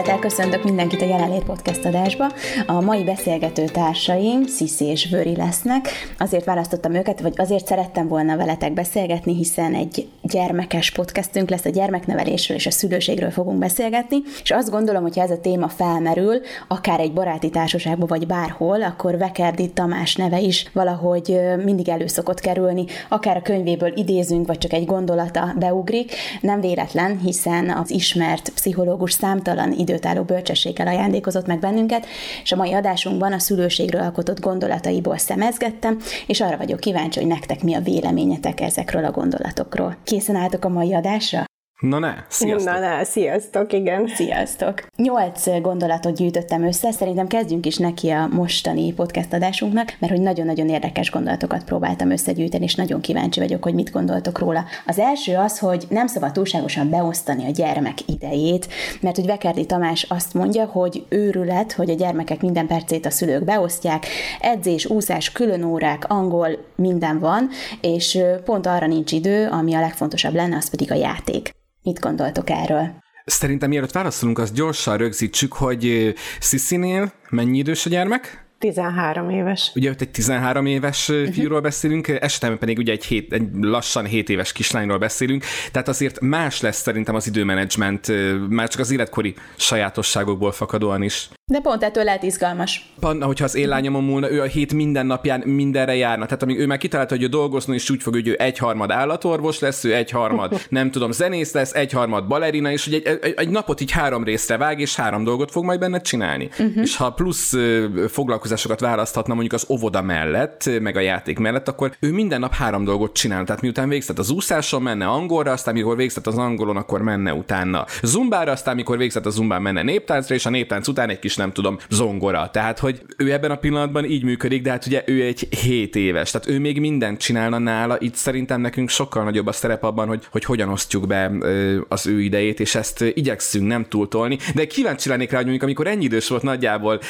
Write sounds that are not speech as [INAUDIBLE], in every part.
Szeretettel köszöntök mindenkit a Jelenlét Podcast adásba. A mai beszélgető társaim Sziszi és Vöri lesznek. Azért választottam őket, vagy azért szerettem volna veletek beszélgetni, hiszen egy gyermekes podcastünk lesz, a gyermeknevelésről és a szülőségről fogunk beszélgetni, és azt gondolom, hogy ez a téma felmerül, akár egy baráti társaságban, vagy bárhol, akkor Vekerdi Tamás neve is valahogy mindig elő szokott kerülni, akár a könyvéből idézünk, vagy csak egy gondolata beugrik. Nem véletlen, hiszen az ismert pszichológus számtalan időtálló bölcsességgel ajándékozott meg bennünket, és a mai adásunkban a szülőségről alkotott gondolataiból szemezgettem, és arra vagyok kíváncsi, hogy nektek mi a véleményetek ezekről a gondolatokról. Készen álltok a mai adásra? Na ne, sziasztok! Na ne, sziasztok, igen. Sziasztok! Nyolc gondolatot gyűjtöttem össze, szerintem kezdjünk is neki a mostani podcast adásunknak, mert hogy nagyon-nagyon érdekes gondolatokat próbáltam összegyűjteni, és nagyon kíváncsi vagyok, hogy mit gondoltok róla. Az első az, hogy nem szabad túlságosan beosztani a gyermek idejét, mert hogy Vekerdi Tamás azt mondja, hogy őrület, hogy a gyermekek minden percét a szülők beosztják, edzés, úszás, külön órák, angol, minden van, és pont arra nincs idő, ami a legfontosabb lenne, az pedig a játék. Mit gondoltok erről? Szerintem mielőtt válaszolunk, azt gyorsan rögzítsük, hogy Sziszinél mennyi idős a gyermek? 13 éves. Ugye ott egy 13 éves uh-huh. fiúról beszélünk, esetemben pedig ugye egy, hét, egy lassan 7 éves kislányról beszélünk, tehát azért más lesz szerintem az időmenedzsment, már csak az életkori sajátosságokból fakadóan is. De pont ettől lehet izgalmas. Panna, hogyha az én lányomon múlna, ő a hét minden napján mindenre járna. Tehát amíg ő már kitalálta, hogy ő dolgozni, és úgy fog, hogy ő egyharmad állatorvos lesz, ő egyharmad, [LAUGHS] nem tudom, zenész lesz, egyharmad balerina, és hogy egy, egy, egy napot így három részre vág, és három dolgot fog majd benne csinálni. Uh-huh. És ha plusz foglalkozásokat választhatna mondjuk az óvoda mellett, meg a játék mellett, akkor ő minden nap három dolgot csinál. Tehát miután végzett az úszáson, menne angolra, aztán mikor végzett az angolon, akkor menne utána zumbára, aztán mikor végzett a zumbán, menne néptáncra, és a néptánc után egy kis nem tudom, zongora. Tehát, hogy ő ebben a pillanatban így működik, de hát ugye ő egy 7 éves, tehát ő még mindent csinálna nála. Itt szerintem nekünk sokkal nagyobb a szerep abban, hogy, hogy hogyan osztjuk be az ő idejét, és ezt igyekszünk nem túltolni. De kíváncsi lennék rá, hogy mondjuk, amikor ennyi idős volt nagyjából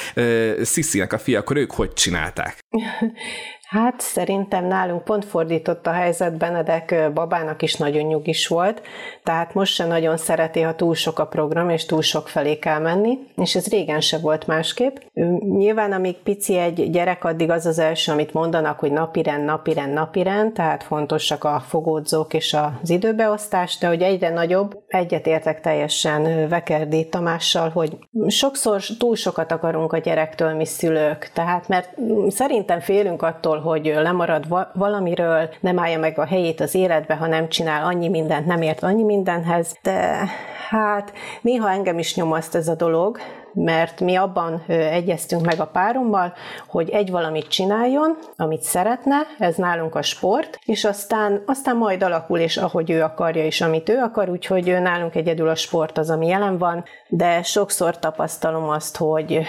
Sziszinek a fia, akkor ők hogy csinálták? [LAUGHS] Hát szerintem nálunk pont fordított a helyzet, Benedek babának is nagyon nyugis volt, tehát most se nagyon szereti, ha túl sok a program, és túl sok felé kell menni, és ez régen se volt másképp. Nyilván, amíg pici egy gyerek, addig az az első, amit mondanak, hogy napirend, napirend, napirend, tehát fontosak a fogódzók és az időbeosztás, de hogy egyre nagyobb, egyetértek teljesen Vekerdi Tamással, hogy sokszor túl sokat akarunk a gyerektől mi szülők, tehát mert szerintem félünk attól, hogy lemarad valamiről, nem állja meg a helyét az életbe, ha nem csinál annyi mindent, nem ért annyi mindenhez, de hát néha engem is nyomaszt ez a dolog, mert mi abban egyeztünk meg a párommal, hogy egy valamit csináljon, amit szeretne, ez nálunk a sport, és aztán, aztán majd alakul, és ahogy ő akarja, és amit ő akar, úgyhogy nálunk egyedül a sport az, ami jelen van, de sokszor tapasztalom azt, hogy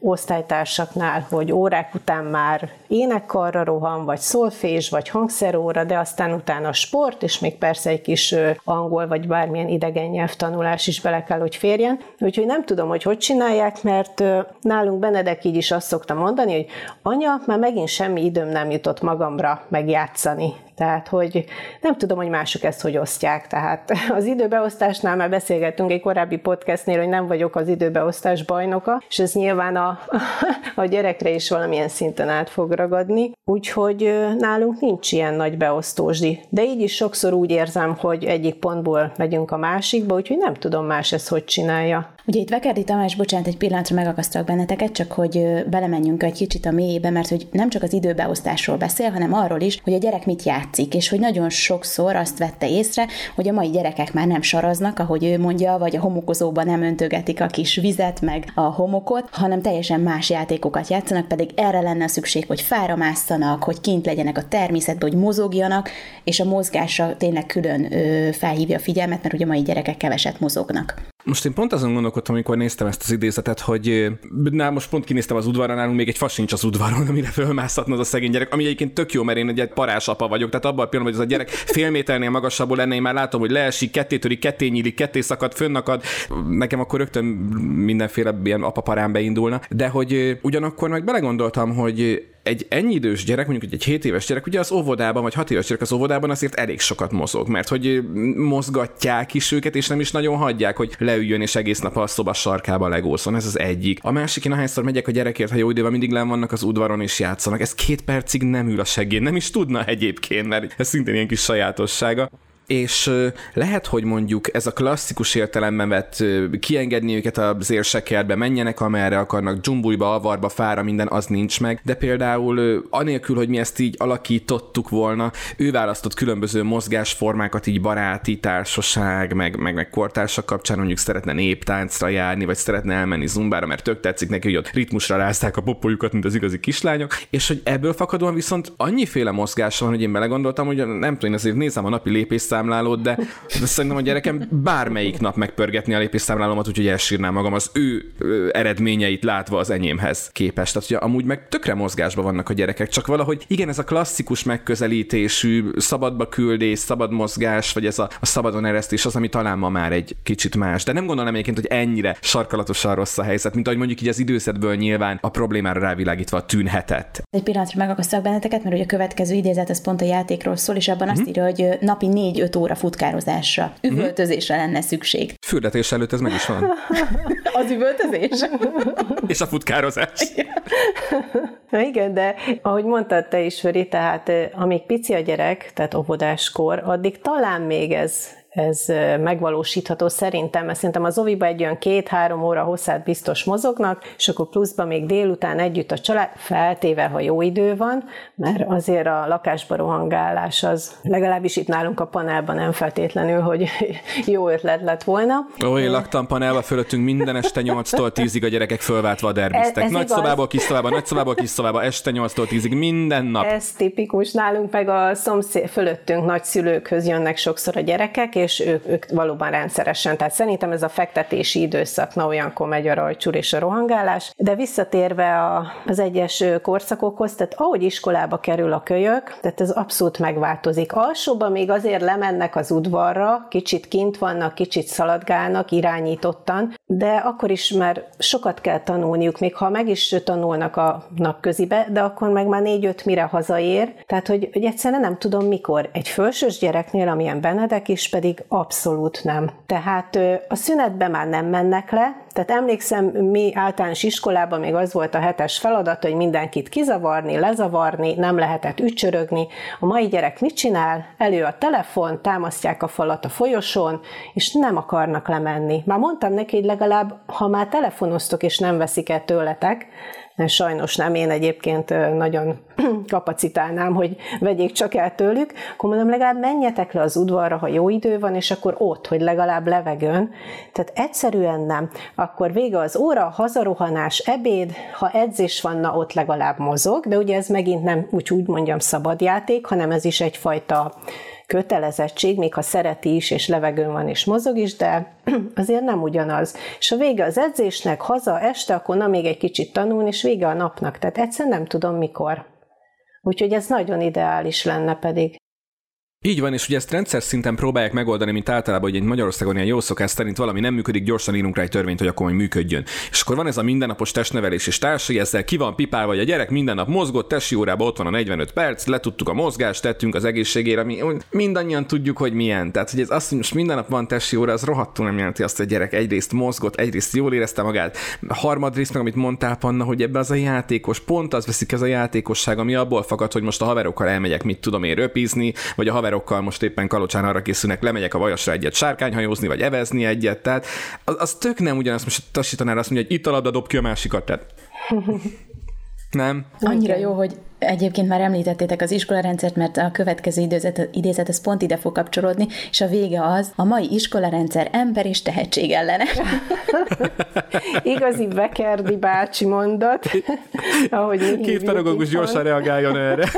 osztálytársaknál, hogy órák után már énekkarra rohan, vagy szolfés, vagy hangszeróra, de aztán utána a sport, és még persze egy kis angol, vagy bármilyen idegen nyelvtanulás is bele kell, hogy férjen. Úgyhogy nem tudom, hogy hogy csinálják, mert nálunk Benedek így is azt szokta mondani, hogy anya, már megint semmi időm nem jutott magamra megjátszani. Tehát, hogy nem tudom, hogy mások ezt hogy osztják. Tehát [LAUGHS] az időbeosztásnál már beszélgettünk egy korábbi podcastnél, hogy nem vagyok az időbeosztás bajnoka, és ez nyilván a, [LAUGHS] a gyerekre is valamilyen szinten át fog ragadni. Úgyhogy nálunk nincs ilyen nagy beosztósdi. De így is sokszor úgy érzem, hogy egyik pontból megyünk a másikba, úgyhogy nem tudom más ezt hogy csinálja. Ugye itt Vekerdi Tamás, bocsánat, egy pillanatra megakasztalak benneteket, csak hogy belemenjünk egy kicsit a mélyébe, mert hogy nem csak az időbeosztásról beszél, hanem arról is, hogy a gyerek mit játszik, és hogy nagyon sokszor azt vette észre, hogy a mai gyerekek már nem saraznak, ahogy ő mondja, vagy a homokozóban nem öntögetik a kis vizet, meg a homokot, hanem teljesen más játékokat játszanak, pedig erre lenne szükség, hogy fára másszanak, hogy kint legyenek a természetben, hogy mozogjanak, és a mozgásra tényleg külön ö, felhívja a figyelmet, mert ugye a mai gyerekek keveset mozognak. Most én pont azon gondolkodtam, amikor néztem ezt az idézetet, hogy na, most pont kinéztem az udvarra, nálunk még egy fas sincs az udvaron, amire fölmászhatna az a szegény gyerek, ami egyébként tök jó, mert én egy parás apa vagyok, tehát abban a pillanatban, hogy ez a gyerek fél méternél magasabbul lenne, én már látom, hogy leesik, ketté törik, ketté nyílik, ketté szakad, fönnakad, nekem akkor rögtön mindenféle ilyen apaparán beindulna, de hogy ugyanakkor meg belegondoltam, hogy egy ennyi idős gyerek, mondjuk egy 7 éves gyerek, ugye az óvodában, vagy 6 éves gyerek az óvodában azért elég sokat mozog, mert hogy mozgatják is őket, és nem is nagyon hagyják, hogy leüljön és egész nap a szoba sarkába legószon. Ez az egyik. A másik, én ahányszor megyek a gyerekért, ha jó időben mindig len vannak az udvaron és játszanak. Ez két percig nem ül a segén, nem is tudna egyébként, mert ez szintén ilyen kis sajátossága és lehet, hogy mondjuk ez a klasszikus értelemben vett kiengedni őket az érsekertbe, menjenek amerre akarnak, dzsumbujba, avarba, fára, minden, az nincs meg, de például anélkül, hogy mi ezt így alakítottuk volna, ő választott különböző mozgásformákat, így baráti társaság, meg, meg, meg kortársak kapcsán, mondjuk szeretne néptáncra járni, vagy szeretne elmenni zumbára, mert tök tetszik neki, hogy ott ritmusra rázták a popoljukat, mint az igazi kislányok, és hogy ebből fakadóan viszont annyiféle mozgás van, hogy én belegondoltam, hogy nem tudom, én azért nézem a napi lépésszám lépésszámlálót, de, de szerintem a gyerekem bármelyik nap megpörgetni a lépésszámlálómat, úgyhogy elsírnám magam az ő eredményeit látva az enyémhez képest. Tehát, hogy amúgy meg tökre mozgásban vannak a gyerekek, csak valahogy igen, ez a klasszikus megközelítésű szabadba küldés, szabad mozgás, vagy ez a, a szabadon eresztés az, ami talán ma már egy kicsit más. De nem gondolom egyébként, hogy ennyire sarkalatosan rossz a helyzet, mint ahogy mondjuk így az időszedből nyilván a problémára rávilágítva tűnhetett. Egy pillanatra megakasztak benneteket, mert ugye a következő idézet az pont a játékról szól, és abban uh-huh. azt írja, hogy napi négy 5 óra futkározásra, üvöltözésre lenne szükség. Fürdetés előtt ez meg is van. [LAUGHS] Az üvöltözés? [LAUGHS] És a futkározás. [LAUGHS] Na igen, de ahogy mondtad te is, Föri, tehát amíg pici a gyerek, tehát óvodáskor, addig talán még ez ez megvalósítható szerintem, mert szerintem az oviba egy olyan két-három óra hosszát biztos mozognak, és akkor pluszban még délután együtt a család, feltéve, ha jó idő van, mert azért a lakásba rohangálás az legalábbis itt nálunk a panelban nem feltétlenül, hogy [LAUGHS] jó ötlet lett volna. Ó, én laktam panelba fölöttünk minden este 8-tól 10-ig a gyerekek fölváltva derbiztek. Ez, ez nagy igaz. szobából, kis szobába, nagy szobából, kis szobába, este 8-tól 10-ig minden nap. Ez tipikus nálunk, meg a szomszéd fölöttünk nagyszülőkhöz jönnek sokszor a gyerekek, és ők, ők valóban rendszeresen. Tehát szerintem ez a fektetési időszak, na olyankor megy a rajcsúr és a rohangálás. De visszatérve a, az egyes korszakokhoz, tehát ahogy iskolába kerül a kölyök, tehát ez abszolút megváltozik. Alsóban még azért lemennek az udvarra, kicsit kint vannak, kicsit szaladgálnak irányítottan, de akkor is már sokat kell tanulniuk, még ha meg is tanulnak a napközibe, de akkor meg már négy-öt mire hazaér. Tehát, hogy, hogy egyszerűen nem tudom mikor. Egy fölsős gyereknél, amilyen Benedek is, pedig pedig abszolút nem. Tehát a szünetbe már nem mennek le, tehát emlékszem, mi általános iskolában még az volt a hetes feladat, hogy mindenkit kizavarni, lezavarni, nem lehetett ücsörögni. A mai gyerek mit csinál? Elő a telefon, támasztják a falat a folyosón, és nem akarnak lemenni. Már mondtam neki, hogy legalább, ha már telefonoztok és nem veszik el tőletek, sajnos nem, én egyébként nagyon [CLEARS THROAT] kapacitálnám, hogy vegyék csak el tőlük, akkor mondom, legalább menjetek le az udvarra, ha jó idő van, és akkor ott, hogy legalább levegön. Tehát egyszerűen nem. Akkor vége az óra, hazarohanás, ebéd, ha edzés van, na ott legalább mozog, de ugye ez megint nem úgy, úgy mondjam szabadjáték, hanem ez is egyfajta kötelezettség, még ha szereti is, és levegőn van, és mozog is, de [CLEARS THROAT] azért nem ugyanaz. És a vége az edzésnek, haza, este, akkor na még egy kicsit tanulni, és vége a napnak. Tehát egyszer nem tudom mikor. Úgyhogy ez nagyon ideális lenne pedig. Így van, és ugye ezt rendszer szinten próbálják megoldani, mint általában, hogy egy Magyarországon ilyen jó szokás szerint valami nem működik, gyorsan írunk rá egy törvényt, hogy akkor majd működjön. És akkor van ez a mindennapos testnevelés és társai, ezzel ki van pipál, vagy a gyerek minden nap mozgott, testi órában ott van a 45 perc, letudtuk a mozgást, tettünk az egészségére, mi mindannyian tudjuk, hogy milyen. Tehát, hogy ez azt, hogy most minden nap van testi óra, az rohadtul nem jelenti azt, hogy a gyerek egyrészt mozgott, egyrészt jól érezte magát. A harmadrészt meg, amit mondtál, Panna, hogy ebbe az a játékos, pont az veszik ez a játékosság, ami abból fakad, hogy most a haverokkal elmegyek, mit tudom én, röpizni, vagy a haverokkal most éppen Kalocsán arra készülnek, lemegyek a vajasra egyet sárkányhajózni, vagy evezni egyet, tehát az, az tök nem ugyanaz, most a tassítanál azt mondja, hogy itt alapda dob ki a másikat, tehát [LAUGHS] nem? Annyira jó, hogy Egyébként már említettétek az iskolarendszert, mert a következő idézet, idézet ez pont ide fog kapcsolódni, és a vége az, a mai iskolarendszer ember és tehetség ellenes. [LAUGHS] Igazi Bekerdi bácsi mondat, [LAUGHS] ahogy Két pedagógus gyorsan reagáljon erre.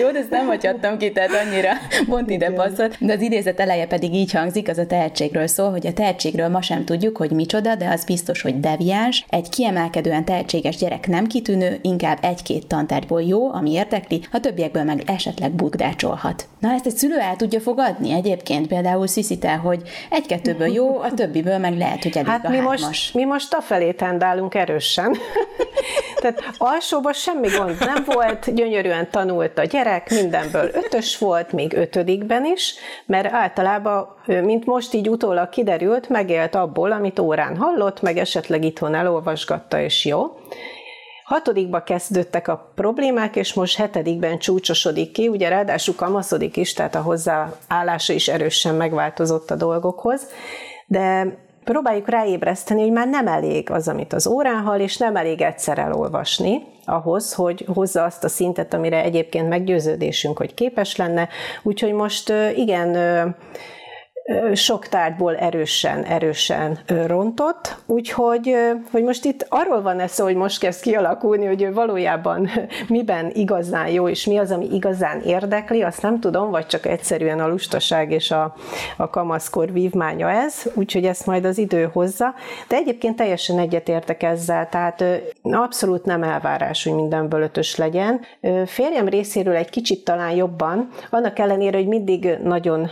Jó, de ezt nem hagyhattam ki, tehát annyira pont ide passzott. De az idézet eleje pedig így hangzik, az a tehetségről szól, hogy a tehetségről ma sem tudjuk, hogy micsoda, de az biztos, hogy deviáns. Egy kiemelkedően tehetséges gyerek nem kitűnő, inkább egy-két tantárgyból jó, ami érdekli, a többiekből meg esetleg bukdácsolhat. Na ezt egy szülő el tudja fogadni egyébként, például Sziszite, hogy egy-kettőből jó, a többiből meg lehet, hogy elég hát a mi hármas. most, mi most a felé tendálunk erősen. [LAUGHS] Tehát alsóban semmi gond nem volt, gyönyörűen tanult a gyerek, mindenből ötös volt, még ötödikben is, mert általában, mint most így utólag kiderült, megélt abból, amit órán hallott, meg esetleg itthon elolvasgatta, és jó. Hatodikba kezdődtek a problémák, és most hetedikben csúcsosodik ki, ugye ráadásul kamaszodik is, tehát a hozzáállása is erősen megváltozott a dolgokhoz, de próbáljuk ráébreszteni, hogy már nem elég az, amit az órán hall, és nem elég egyszer elolvasni ahhoz, hogy hozza azt a szintet, amire egyébként meggyőződésünk, hogy képes lenne. Úgyhogy most igen, sok tárgyból erősen, erősen rontott, úgyhogy hogy most itt arról van ez hogy most kezd kialakulni, hogy ő valójában [LAUGHS] miben igazán jó, és mi az, ami igazán érdekli, azt nem tudom, vagy csak egyszerűen a lustaság és a, a kamaszkor vívmánya ez, úgyhogy ezt majd az idő hozza, de egyébként teljesen egyetértek ezzel, tehát abszolút nem elvárás, hogy mindenből ötös legyen. Férjem részéről egy kicsit talán jobban, annak ellenére, hogy mindig nagyon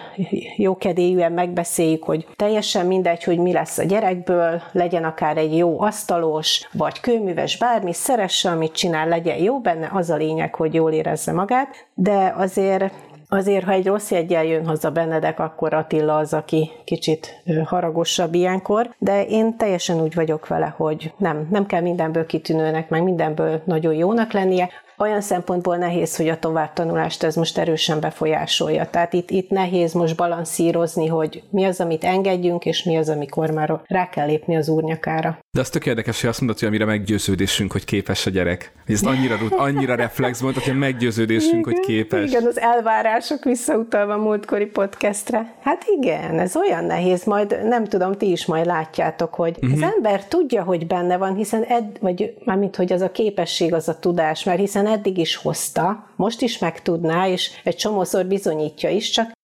jókedélyű egyszerűen megbeszéljük, hogy teljesen mindegy, hogy mi lesz a gyerekből, legyen akár egy jó asztalos, vagy kőműves, bármi, szeresse, amit csinál, legyen jó benne, az a lényeg, hogy jól érezze magát, de azért Azért, ha egy rossz jegyel jön haza Benedek, akkor Attila az, aki kicsit haragosabb ilyenkor, de én teljesen úgy vagyok vele, hogy nem, nem kell mindenből kitűnőnek, meg mindenből nagyon jónak lennie olyan szempontból nehéz, hogy a továbbtanulást ez most erősen befolyásolja. Tehát itt, itt nehéz most balanszírozni, hogy mi az, amit engedjünk, és mi az, amikor már rá kell lépni az úrnyakára. De az tök érdekes, hogy azt mondod, hogy amire meggyőződésünk, hogy képes a gyerek. Ez annyira, annyira reflex volt, hogy meggyőződésünk, hogy képes. Igen, az elvárások visszautalva múltkori podcastre. Hát igen, ez olyan nehéz, majd nem tudom, ti is majd látjátok, hogy uh-huh. az ember tudja, hogy benne van, hiszen ed, vagy mármint, hogy az a képesség, az a tudás, mert hiszen hiszen eddig is hozta, most is meg tudná, és egy csomószor bizonyítja is, csak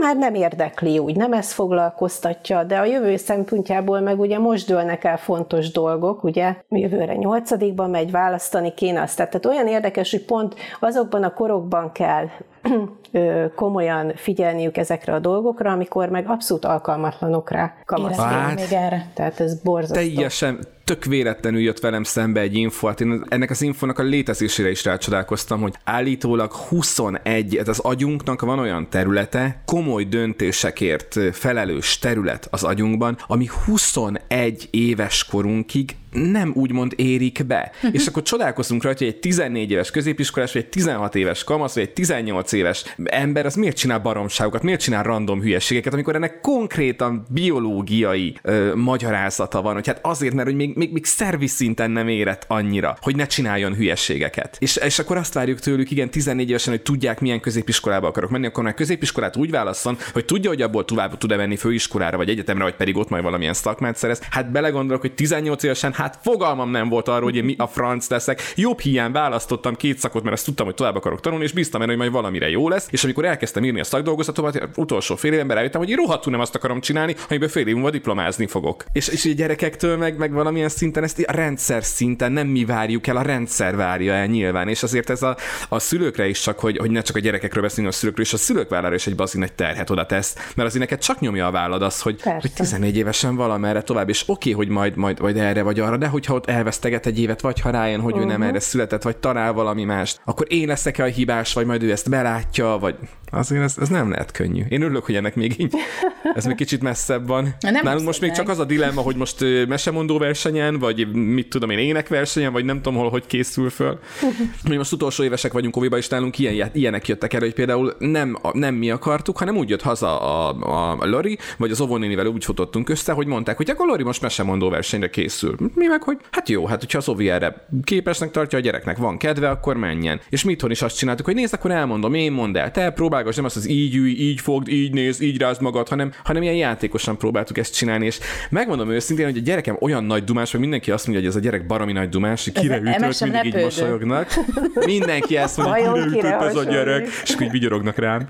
már nem érdekli úgy, nem ez foglalkoztatja, de a jövő szempontjából meg ugye most dőlnek el fontos dolgok, ugye jövőre nyolcadikban megy, választani kéne azt. Tehát olyan érdekes, hogy pont azokban a korokban kell [CLEARS THROAT] komolyan figyelniük ezekre a dolgokra, amikor meg abszolút alkalmatlanok rá kamaszként még erre. Tehát ez borzasztó. Teljesen, tök véletlenül jött velem szembe egy info, hát én ennek az infónak a létezésére is rácsodálkoztam, hogy állítólag 21, ez az agyunknak van olyan területe, komoly döntésekért felelős terület az agyunkban, ami 21 éves korunkig nem úgymond érik be. És akkor csodálkozunk rajta, hogy egy 14 éves középiskolás, vagy egy 16 éves kamasz, vagy egy 18 éves ember, az miért csinál baromságokat, miért csinál random hülyeségeket, amikor ennek konkrétan biológiai ö, magyarázata van, hogy hát azért, mert hogy még, még, még szerviz szinten nem érett annyira, hogy ne csináljon hülyeségeket. És, és akkor azt várjuk tőlük, igen, 14 évesen, hogy tudják, milyen középiskolába akarok menni, akkor már középiskolát úgy válasszon, hogy tudja, hogy abból tovább tud-e menni főiskolára, vagy egyetemre, vagy pedig ott majd valamilyen szakmát szerez. Hát belegondolok, hogy 18 évesen, hát hát fogalmam nem volt arról, hogy én mi a franc leszek. Jobb hiány választottam két szakot, mert azt tudtam, hogy tovább akarok tanulni, és bíztam benne, hogy majd valamire jó lesz. És amikor elkezdtem írni a szakdolgozatomat, utolsó fél évben rájöttem, hogy én rohadtul nem azt akarom csinálni, amiből fél év múlva diplomázni fogok. És, és a gyerekektől meg, meg valamilyen szinten ezt a rendszer szinten nem mi várjuk el, a rendszer várja el nyilván. És azért ez a, a szülőkre is csak, hogy, hogy ne csak a gyerekekről beszélni, a szülőkről, és a szülők vállára is egy bazin egy terhet oda tesz. Mert azért neked csak nyomja a vállad az, hogy, hogy 14 évesen valamerre tovább, és oké, okay, hogy majd, majd, majd erre vagy arra, de hogyha ott elvesz veszteget egy évet, vagy ha rájön, hogy uh-huh. ő nem uh-huh. erre született, vagy talál valami mást, akkor én leszek-e a hibás, vagy majd ő ezt belátja, vagy azért ez, ez nem lehet könnyű. Én örülök, hogy ennek még így, ez még kicsit messzebb van. Nem Nálunk most még csak az a dilemma, hogy most mesemondó versenyen, vagy mit tudom én, énekversenyen, vagy nem tudom hol, hogy készül föl. Mi most utolsó évesek vagyunk oviba, és nálunk ilyen, ilyenek jöttek el, hogy például nem, nem mi akartuk, hanem úgy jött haza a, a, a Lori, vagy az Ovonénivel úgy futottunk össze, hogy mondták, hogy akkor Lori most mesemondó versenyre készül. Mi meg, hogy hát jó, hát hogyha az Ovi erre képesnek tartja, a gyereknek van kedve, akkor menjen. És mit is azt csináltuk, hogy nézd, akkor elmondom, én mondd el, te próbálgass, nem azt az így ülj, így fogd, így néz, így rázd magad, hanem, hanem ilyen játékosan próbáltuk ezt csinálni, és megmondom őszintén, hogy a gyerekem olyan nagy dumás, hogy mindenki azt mondja, hogy ez a gyerek baromi nagy dumás, hogy kire ütött, mindig így mosolyognak. [LAUGHS] Mindenki ezt mondja, hogy kire ütött ez a gyerek, és úgy vigyorognak rám.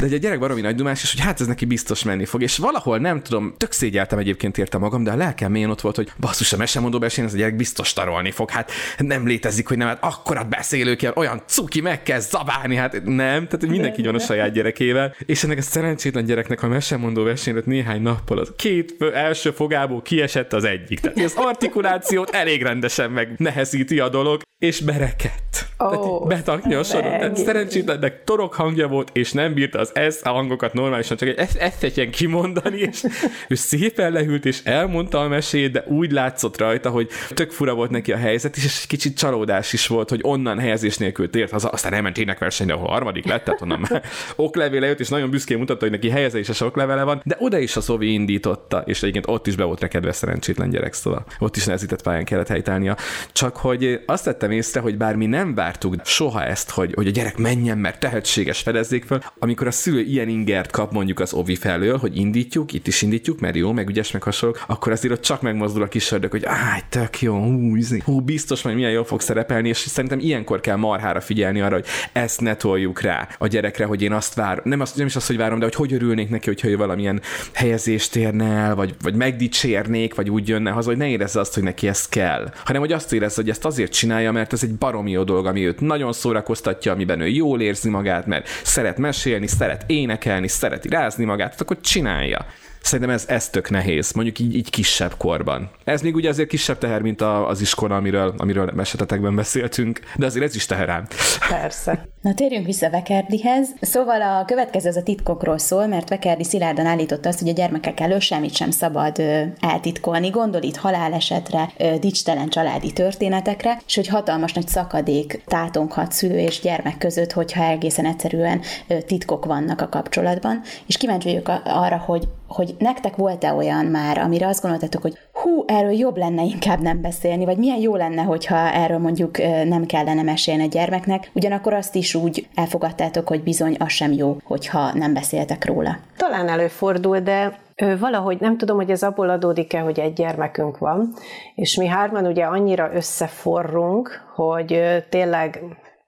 De egy gyerek baromi nagy dumás, és hogy hát ez neki biztos menni fog. És valahol nem tudom, tök szégyeltem egyébként érte magam, de a lelkem mélyen ott volt, hogy basszus, a mesemondó besén, ez a gyerek biztos tarolni fog. Hát nem létezik, hogy nem, hát akkorat beszélő kell, olyan cuki meg kell zabálni, hát nem, tehát mindenki van a saját gyerekével. És ennek a szerencsétlen gyereknek a mesemondó versenyre néhány nappal az két első fogából kiesett az egyik. Tehát az artikulációt elég rendesen megnehezíti a dolog, és berekedt. Oh, betaknyosodott. Tehát szerencsétlennek torok hangja volt, és nem bírta az ez a hangokat normálisan, csak egy ezt kimondani, és ő szépen lehűlt, és elmondta a mesét, de úgy látszott rajta, hogy tök fura volt neki a helyzet, és egy kicsit csalódás is volt, hogy onnan helyezés nélkül tért haza, aztán elment énekversenyre, ahol harmadik lett, tehát onnan már [LAUGHS] oklevéle jött, és nagyon büszkén mutatta, hogy neki helyezéses oklevele van, de oda is a Szovi indította, és egyébként ott is be volt rekedve szerencsétlen gyerek, szóval ott is nehezített pályán kellett helytálnia. Csak hogy azt tettem észre, hogy bár mi nem vártuk soha ezt, hogy, hogy a gyerek menjen, mert tehetséges fedezzék föl, amikor a szülő ilyen ingert kap mondjuk az ovi felől, hogy indítjuk, itt is indítjuk, mert jó, meg ügyes, meg hasonlók, akkor azért ott csak megmozdul a kis ördög, hogy áj, tök jó, hú, izé, hú, biztos majd milyen jól fog szerepelni, és szerintem ilyenkor kell marhára figyelni arra, hogy ezt ne toljuk rá a gyerekre, hogy én azt várom, nem, azt, nem is azt, hogy várom, de hogy hogy örülnék neki, hogyha ő valamilyen helyezést érne el, vagy, vagy megdicsérnék, vagy úgy jönne haza, hogy ne érezze azt, hogy neki ez kell, hanem hogy azt érezze, hogy ezt azért csinálja, mert ez egy baromi jó dolog, ami őt nagyon szórakoztatja, amiben ő jól érzi magát, mert szeret mesélni, szeret énekelni, szeret irázni magát, akkor csinálja. Szerintem ez, ez tök nehéz, mondjuk így, így kisebb korban. Ez még ugye azért kisebb teher, mint a, az iskola, amiről, amiről mesetetekben beszéltünk, de azért ez is teherám. Persze. Na térjünk vissza Vekerdihez. Szóval a következő az a titkokról szól, mert Vekerdi szilárdan állította azt, hogy a gyermekek elől semmit sem szabad ö, eltitkolni. Gondol itt halálesetre, ö, dicstelen családi történetekre, és hogy hatalmas nagy szakadék tátonghat szülő és gyermek között, hogyha egészen egyszerűen ö, titkok vannak a kapcsolatban. És kíváncsi vagyok arra, hogy hogy nektek volt-e olyan már, amire azt gondoltatok, hogy hú, erről jobb lenne inkább nem beszélni, vagy milyen jó lenne, hogyha erről mondjuk nem kellene mesélni a gyermeknek, ugyanakkor azt is úgy elfogadtátok, hogy bizony az sem jó, hogyha nem beszéltek róla. Talán előfordul, de Valahogy nem tudom, hogy ez abból adódik-e, hogy egy gyermekünk van, és mi hárman ugye annyira összeforrunk, hogy tényleg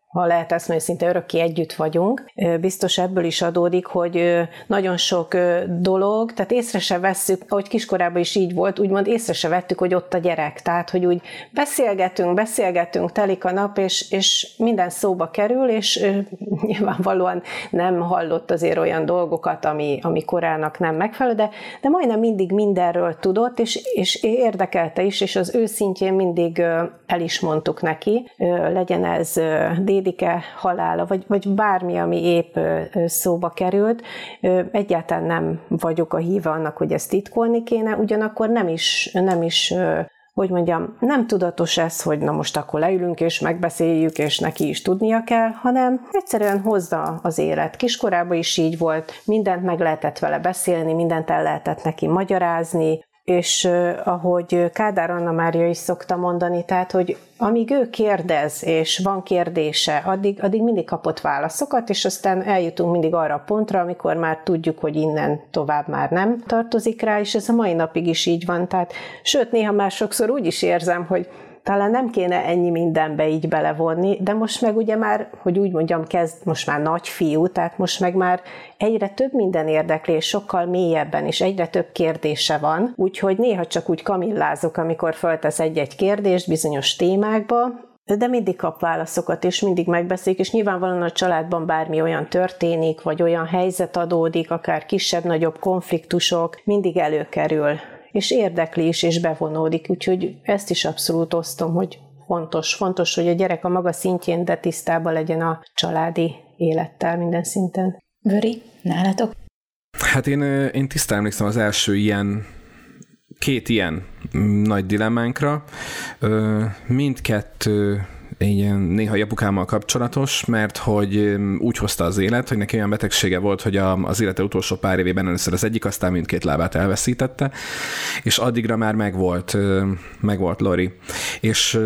ha lehet ezt mondani, szinte örökké együtt vagyunk. Biztos ebből is adódik, hogy nagyon sok dolog, tehát észre se vesszük, ahogy kiskorában is így volt, úgymond észre se vettük, hogy ott a gyerek. Tehát, hogy úgy beszélgetünk, beszélgetünk, telik a nap, és, és minden szóba kerül, és [LAUGHS] nyilvánvalóan nem hallott azért olyan dolgokat, ami, ami korának nem megfelelő, de, de majdnem mindig mindenről tudott, és, és érdekelte is, és az ő szintjén mindig el is mondtuk neki, legyen ez Dédike halála, vagy, vagy bármi, ami épp szóba került, egyáltalán nem vagyok a híve annak, hogy ezt titkolni kéne, ugyanakkor nem is, nem is hogy mondjam, nem tudatos ez, hogy na most akkor leülünk és megbeszéljük, és neki is tudnia kell, hanem egyszerűen hozza az élet. Kiskorában is így volt, mindent meg lehetett vele beszélni, mindent el lehetett neki magyarázni, és ahogy Kádár Anna Mária is szokta mondani, tehát, hogy amíg ő kérdez, és van kérdése, addig, addig mindig kapott válaszokat, és aztán eljutunk mindig arra a pontra, amikor már tudjuk, hogy innen tovább már nem tartozik rá, és ez a mai napig is így van. Tehát, sőt, néha már sokszor úgy is érzem, hogy talán nem kéne ennyi mindenbe így belevonni, de most meg ugye már, hogy úgy mondjam, kezd most már nagy fiú, tehát most meg már egyre több minden érdekli, és sokkal mélyebben, és egyre több kérdése van, úgyhogy néha csak úgy kamillázok, amikor föltesz egy-egy kérdést bizonyos témákba, de mindig kap válaszokat, és mindig megbeszélik, és nyilvánvalóan a családban bármi olyan történik, vagy olyan helyzet adódik, akár kisebb-nagyobb konfliktusok, mindig előkerül és érdekli is, és bevonódik, úgyhogy ezt is abszolút osztom, hogy fontos, fontos, hogy a gyerek a maga szintjén, de tisztában legyen a családi élettel minden szinten. Vöri, nálatok? Hát én, én tisztán emlékszem az első ilyen két ilyen nagy dilemmánkra. Mindkettő így néha apukámmal kapcsolatos, mert hogy úgy hozta az élet, hogy neki olyan betegsége volt, hogy a, az élete utolsó pár évében először az egyik, aztán mindkét lábát elveszítette, és addigra már megvolt, megvolt Lori. És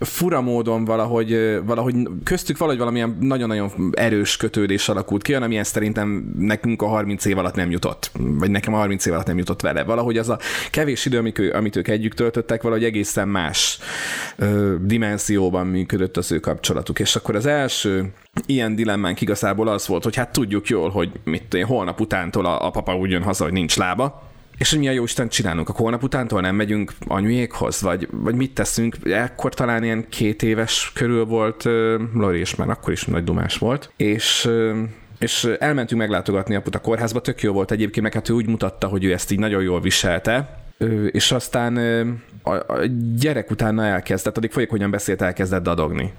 fura módon valahogy, valahogy köztük valahogy valamilyen nagyon-nagyon erős kötődés alakult ki, amilyen szerintem nekünk a 30 év alatt nem jutott, vagy nekem a 30 év alatt nem jutott vele. Valahogy az a kevés idő, amit, ő, amit ők együtt töltöttek, valahogy egészen más ö, dimenzióban működött az ő kapcsolatuk. És akkor az első ilyen dilemmánk igazából az volt, hogy hát tudjuk jól, hogy mit holnap utántól a, a papa úgy jön haza, hogy nincs lába, és hogy mi a jó Isten csinálunk? A holnap utántól nem megyünk anyujékhoz? Vagy, vagy mit teszünk? Ekkor talán ilyen két éves körül volt uh, Lori, és már akkor is nagy dumás volt. És uh, és elmentünk meglátogatni aput a kórházba, tök jó volt egyébként, meg hát ő úgy mutatta, hogy ő ezt így nagyon jól viselte, és aztán a gyerek utána elkezdett, addig folyékonyan beszélt, elkezdett dadogni.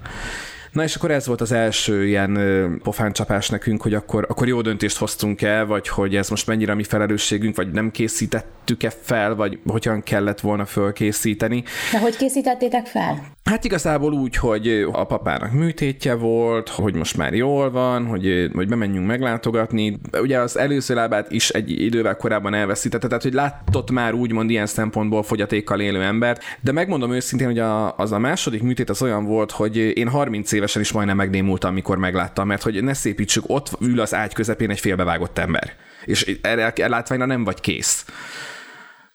Na és akkor ez volt az első ilyen pofáncsapás nekünk, hogy akkor, akkor jó döntést hoztunk el, vagy hogy ez most mennyire a mi felelősségünk, vagy nem készítettük-e fel, vagy hogyan kellett volna fölkészíteni. De hogy készítettétek fel? Hát igazából úgy, hogy a papának műtétje volt, hogy most már jól van, hogy, hogy bemenjünk meglátogatni. Ugye az előző lábát is egy idővel korábban elveszítette, tehát hogy látott már úgymond ilyen szempontból fogyatékkal élő embert, de megmondom őszintén, hogy a, az a második műtét az olyan volt, hogy én 30 évesen is majdnem megnémultam, amikor megláttam, mert hogy ne szépítsük, ott ül az ágy közepén egy félbevágott ember. És erre látványra nem vagy kész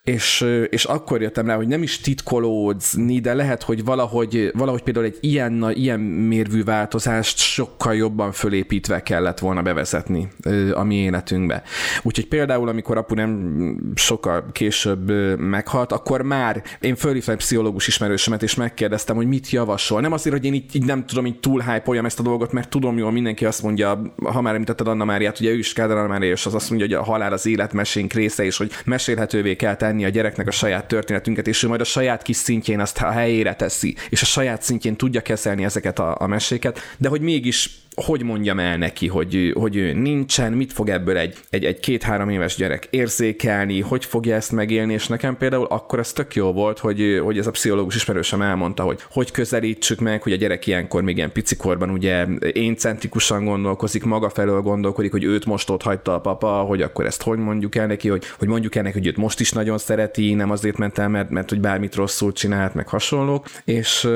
és, és akkor jöttem rá, hogy nem is titkolódzni, de lehet, hogy valahogy, valahogy például egy ilyen, ilyen mérvű változást sokkal jobban fölépítve kellett volna bevezetni a mi életünkbe. Úgyhogy például, amikor apu nem sokkal később meghalt, akkor már én fölhívtam egy pszichológus ismerősömet, és megkérdeztem, hogy mit javasol. Nem azért, hogy én így, így nem tudom, így túl hype ezt a dolgot, mert tudom jól, mindenki azt mondja, ha már említetted Anna Máriát, ugye ő is Kádár Anna Mária, és az azt mondja, hogy a halál az életmesénk része, és hogy mesélhetővé kell tenni tenni a gyereknek a saját történetünket, és ő majd a saját kis szintjén azt a helyére teszi, és a saját szintjén tudja kezelni ezeket a, a meséket, de hogy mégis hogy mondjam el neki, hogy, hogy ő nincsen, mit fog ebből egy, egy, egy két-három éves gyerek érzékelni, hogy fogja ezt megélni, és nekem például akkor ez tök jó volt, hogy, hogy ez a pszichológus ismerősem elmondta, hogy hogy közelítsük meg, hogy a gyerek ilyenkor még ilyen picikorban ugye én centrikusan gondolkozik, maga felől gondolkodik, hogy őt most ott hagyta a papa, hogy akkor ezt hogy mondjuk el neki, hogy, hogy mondjuk el neki, hogy őt most is nagyon szereti, nem azért ment el, mert, mert hogy bármit rosszul csinált, meg hasonlók, és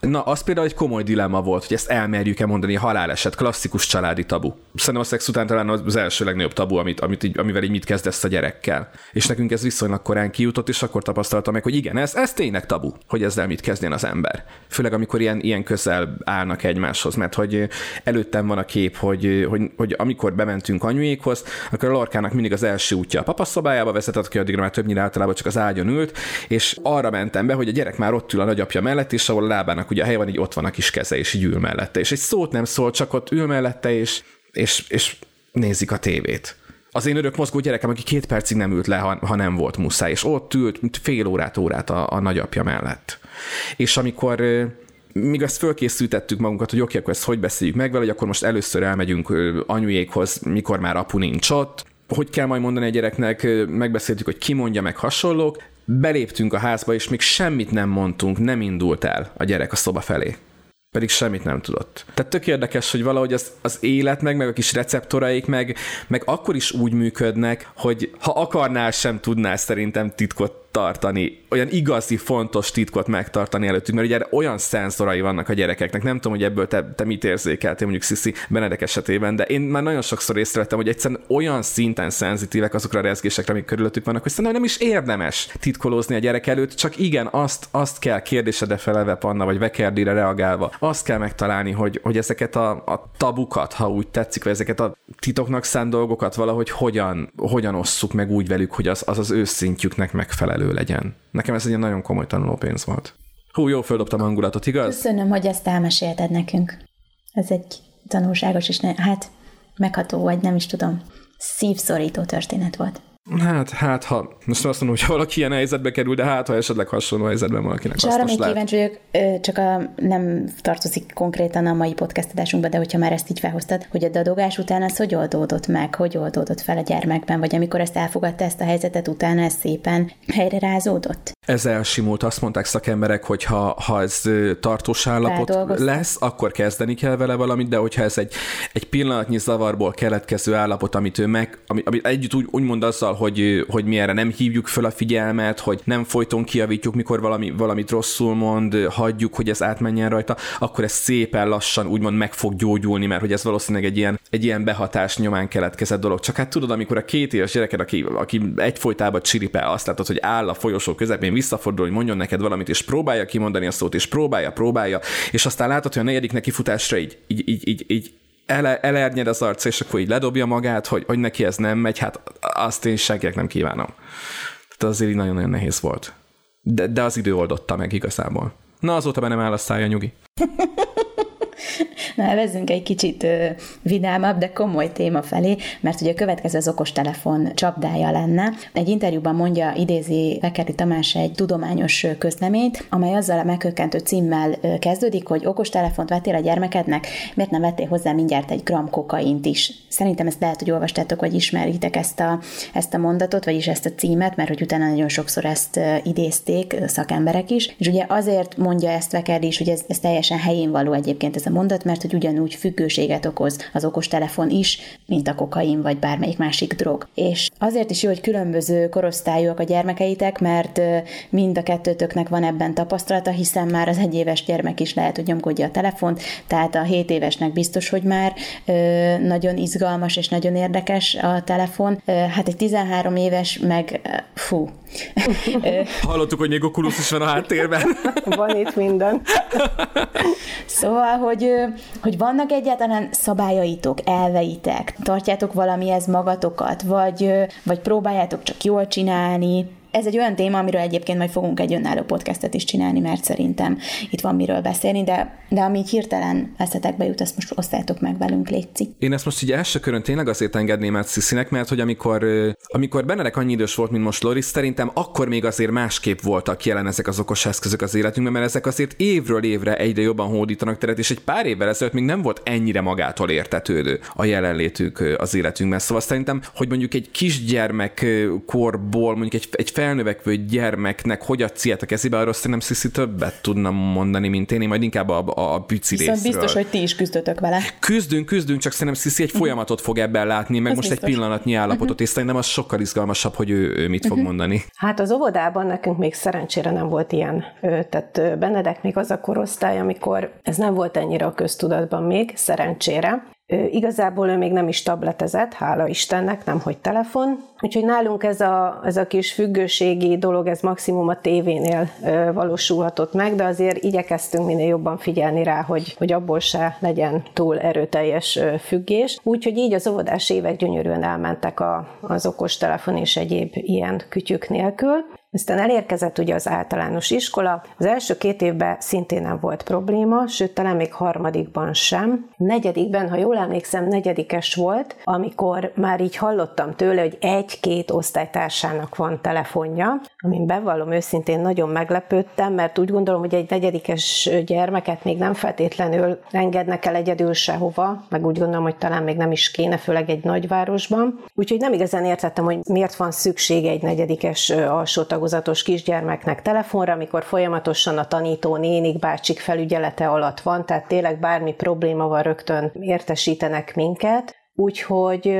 Na, az például egy komoly dilemma volt, hogy ezt elmerjük-e mondani, haláleset, klasszikus családi tabu. Szerintem a szex után talán az első legnagyobb tabu, amit, amit így, amivel így mit kezdesz a gyerekkel. És nekünk ez viszonylag korán kijutott, és akkor tapasztaltam meg, hogy igen, ez, ez tényleg tabu, hogy ezzel mit kezdjen az ember. Főleg amikor ilyen, ilyen közel állnak egymáshoz, mert hogy előttem van a kép, hogy, hogy, hogy amikor bementünk anyuékhoz, akkor a Lorkának mindig az első útja a papaszobájába vezetett, ki addigra már többnyire általában csak az ágyon ült, és arra mentem be, hogy a gyerek már ott ül a nagyapja mellett, és ahol a lábának ugye a hely van, így ott van a kis keze, és így ül mellette. És egy szót nem szól, csak ott ül mellette, és, és, és nézik a tévét az én örök mozgó gyerekem, aki két percig nem ült le, ha, ha nem volt muszáj, és ott ült fél órát, órát a, a nagyapja mellett. És amikor míg ezt fölkészültettük magunkat, hogy oké, okay, akkor ezt hogy beszéljük meg vele, hogy akkor most először elmegyünk anyujékhoz, mikor már apu nincs ott, hogy kell majd mondani a gyereknek, megbeszéltük, hogy ki mondja meg hasonlók, beléptünk a házba, és még semmit nem mondtunk, nem indult el a gyerek a szoba felé. Pedig semmit nem tudott. Tehát tök érdekes, hogy valahogy az, az élet meg, meg a kis receptoraik meg, meg akkor is úgy működnek, hogy ha akarnál, sem tudnál szerintem titkot tartani, olyan igazi fontos titkot megtartani előttük, mert ugye olyan szenzorai vannak a gyerekeknek, nem tudom, hogy ebből te, te mit érzékeltél mondjuk Sziszi Benedek esetében, de én már nagyon sokszor észrevettem, hogy egyszerűen olyan szinten szenzitívek azokra a rezgésekre, amik körülöttük vannak, hogy szerintem nem is érdemes titkolózni a gyerek előtt, csak igen, azt, azt kell kérdésedre felelve Panna, vagy Vekerdire reagálva, azt kell megtalálni, hogy, hogy ezeket a, a tabukat, ha úgy tetszik, vagy ezeket a titoknak szánt dolgokat valahogy hogyan, hogyan osszuk meg úgy velük, hogy az az, az őszintjüknek megfelelő legyen. Nekem ez egy ilyen nagyon komoly tanulópénz volt. Hú, jó, földobtam hangulatot, igaz? Köszönöm, hogy ezt elmesélted nekünk. Ez egy tanulságos és ne, hát megható, vagy nem is tudom, szívszorító történet volt. Hát, hát, ha most azt mondom, hogy valaki ilyen helyzetbe kerül, de hát, ha esetleg hasonló helyzetben valakinek És arra még kíváncsi vagyok, csak a, nem tartozik konkrétan a mai podcast adásunkba, de hogyha már ezt így felhoztad, hogy a dadogás után ez hogy oldódott meg, hogy oldódott fel a gyermekben, vagy amikor ezt elfogadta ezt a helyzetet, utána ez szépen helyre rázódott? Ez elsimult, azt mondták szakemberek, hogy ha, ha ez tartós állapot lesz, akkor kezdeni kell vele valamit, de hogyha ez egy, egy pillanatnyi zavarból keletkező állapot, amit ő meg, ami, ami együtt úgy, úgy mond azzal, hogy, hogy mi erre nem hívjuk fel a figyelmet, hogy nem folyton kiavítjuk, mikor valami, valamit rosszul mond, hagyjuk, hogy ez átmenjen rajta, akkor ez szépen lassan úgymond meg fog gyógyulni, mert hogy ez valószínűleg egy ilyen, egy ilyen behatás nyomán keletkezett dolog. Csak hát tudod, amikor a két éves gyereked, aki, aki egyfolytában csiripel, azt látod, hogy áll a folyosó közepén, visszafordul, mondjon neked valamit, és próbálja kimondani a szót, és próbálja, próbálja, és aztán látod, hogy a negyedik neki futásra így, így, így, így, így ele, elernyed az arc, és akkor így ledobja magát, hogy, hogy neki ez nem megy, hát azt én senkinek nem kívánom. Tehát azért így nagyon-nagyon nehéz volt. De, de az idő oldotta meg igazából. Na, azóta be nem áll a szája, nyugi. [LAUGHS] [LAUGHS] Na, vezzünk egy kicsit vidámabb, de komoly téma felé, mert ugye a következő az okostelefon csapdája lenne. Egy interjúban mondja, idézi Fekeri Tamás egy tudományos közleményt, amely azzal a megkökkentő címmel kezdődik, hogy okostelefont vettél a gyermekednek, miért nem vettél hozzá mindjárt egy gram kokaint is. Szerintem ezt lehet, hogy olvastátok, vagy ismeritek ezt a, ezt a mondatot, vagyis ezt a címet, mert hogy utána nagyon sokszor ezt idézték szakemberek is. És ugye azért mondja ezt Vekeri is, hogy ez, ez teljesen helyén való egyébként ez a mondat, mert hogy ugyanúgy függőséget okoz az okostelefon is, mint a kokain vagy bármelyik másik drog. És azért is jó, hogy különböző korosztályúak a gyermekeitek, mert mind a kettőtöknek van ebben tapasztalata, hiszen már az egyéves gyermek is lehet, hogy nyomkodja a telefont, tehát a 7 évesnek biztos, hogy már nagyon izgalmas és nagyon érdekes a telefon. Hát egy 13 éves meg, fú, Hallottuk, hogy még Oculus is van a háttérben. van itt minden. Szóval, hogy, hogy vannak egyáltalán szabályaitok, elveitek, tartjátok valamihez magatokat, vagy, vagy próbáljátok csak jól csinálni, ez egy olyan téma, amiről egyébként majd fogunk egy önálló podcastet is csinálni, mert szerintem itt van miről beszélni, de, de ami hirtelen eszetekbe jut, azt most osztálytok meg velünk, Léci. Én ezt most így első körön tényleg azért engedném át Sziszinek, mert hogy amikor, amikor Benedek annyi idős volt, mint most Loris, szerintem akkor még azért másképp voltak jelen ezek az okos eszközök az életünkben, mert ezek azért évről évre egyre jobban hódítanak teret, és egy pár évvel ezelőtt még nem volt ennyire magától értetődő a jelenlétük az életünkben. Szóval szerintem, hogy mondjuk egy kisgyermek korból, mondjuk egy, egy felnövekvő gyermeknek hogy adsz ilyet a kezébe, arról szerintem Sziszi többet tudna mondani, mint én, én majd inkább a, a, a pici Viszont részről. biztos, hogy ti is küzdötök vele. Küzdünk, küzdünk, csak szerintem Sziszi egy folyamatot fog ebben látni, meg Ez most biztos. egy pillanatnyi állapotot, uh-huh. és szerintem az sokkal izgalmasabb, hogy ő, ő mit fog uh-huh. mondani. Hát az óvodában nekünk még szerencsére nem volt ilyen, tehát Benedek még az a korosztály, amikor ez nem volt ennyire a köztudatban még, szerencsére, Igazából ő még nem is tabletezett, hála Istennek, nem hogy telefon. Úgyhogy nálunk ez a, ez a kis függőségi dolog, ez maximum a tévénél valósulhatott meg, de azért igyekeztünk minél jobban figyelni rá, hogy, hogy abból se legyen túl erőteljes függés. Úgyhogy így az óvodás évek gyönyörűen elmentek a, az okostelefon és egyéb ilyen kütyük nélkül. Aztán elérkezett ugye az általános iskola. Az első két évben szintén nem volt probléma, sőt, talán még harmadikban sem. Negyedikben, ha jól emlékszem, negyedikes volt, amikor már így hallottam tőle, hogy egy-két osztálytársának van telefonja, amin bevallom őszintén nagyon meglepődtem, mert úgy gondolom, hogy egy negyedikes gyermeket még nem feltétlenül engednek el egyedül sehova, meg úgy gondolom, hogy talán még nem is kéne, főleg egy nagyvárosban. Úgyhogy nem igazán értettem, hogy miért van szüksége egy negyedikes alsó tagozatos kisgyermeknek telefonra, amikor folyamatosan a tanító nénik bácsik felügyelete alatt van, tehát tényleg bármi probléma van, rögtön értesítenek minket. Úgyhogy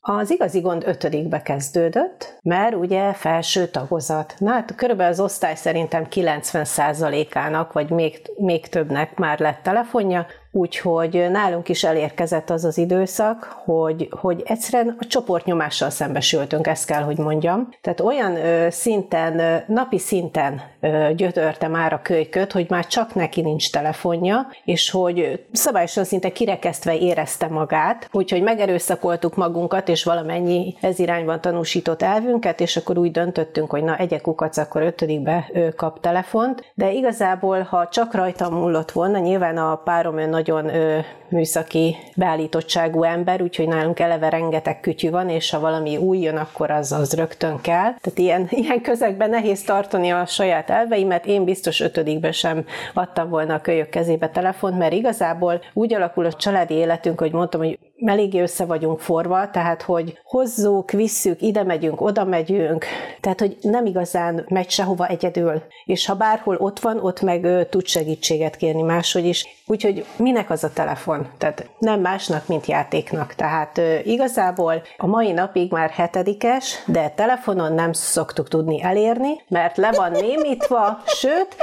az igazi gond ötödikbe kezdődött, mert ugye felső tagozat. Na hát körülbelül az osztály szerintem 90%-ának, vagy még, még többnek már lett telefonja, Úgyhogy nálunk is elérkezett az az időszak, hogy, hogy egyszerűen a csoportnyomással szembesültünk, ezt kell, hogy mondjam. Tehát olyan ö, szinten, ö, napi szinten ö, gyötörte már a kölyköt, hogy már csak neki nincs telefonja, és hogy szabályosan szinte kirekesztve érezte magát, úgyhogy megerőszakoltuk magunkat, és valamennyi ez irányban tanúsított elvünket, és akkor úgy döntöttünk, hogy na, egyek kukac, akkor ötödikbe ő kap telefont, de igazából, ha csak rajta múlott volna, nyilván a párom ön nagyon ö, műszaki beállítottságú ember, úgyhogy nálunk eleve rengeteg kütyű van, és ha valami új jön, akkor az, az rögtön kell. Tehát ilyen, [LAUGHS] ilyen közegben nehéz tartani a saját elveimet. Én biztos ötödikben sem adtam volna a kölyök kezébe telefont, mert igazából úgy alakul a családi életünk, hogy mondtam, hogy eléggé össze vagyunk forva, tehát hogy hozzuk, visszük, ide megyünk, oda megyünk, tehát hogy nem igazán megy sehova egyedül. És ha bárhol ott van, ott meg ö, tud segítséget kérni máshogy is. Úgyhogy minek az a telefon? Tehát nem másnak, mint játéknak. Tehát ö, igazából a mai napig már hetedikes, de telefonon nem szoktuk tudni elérni, mert le van némítva, sőt,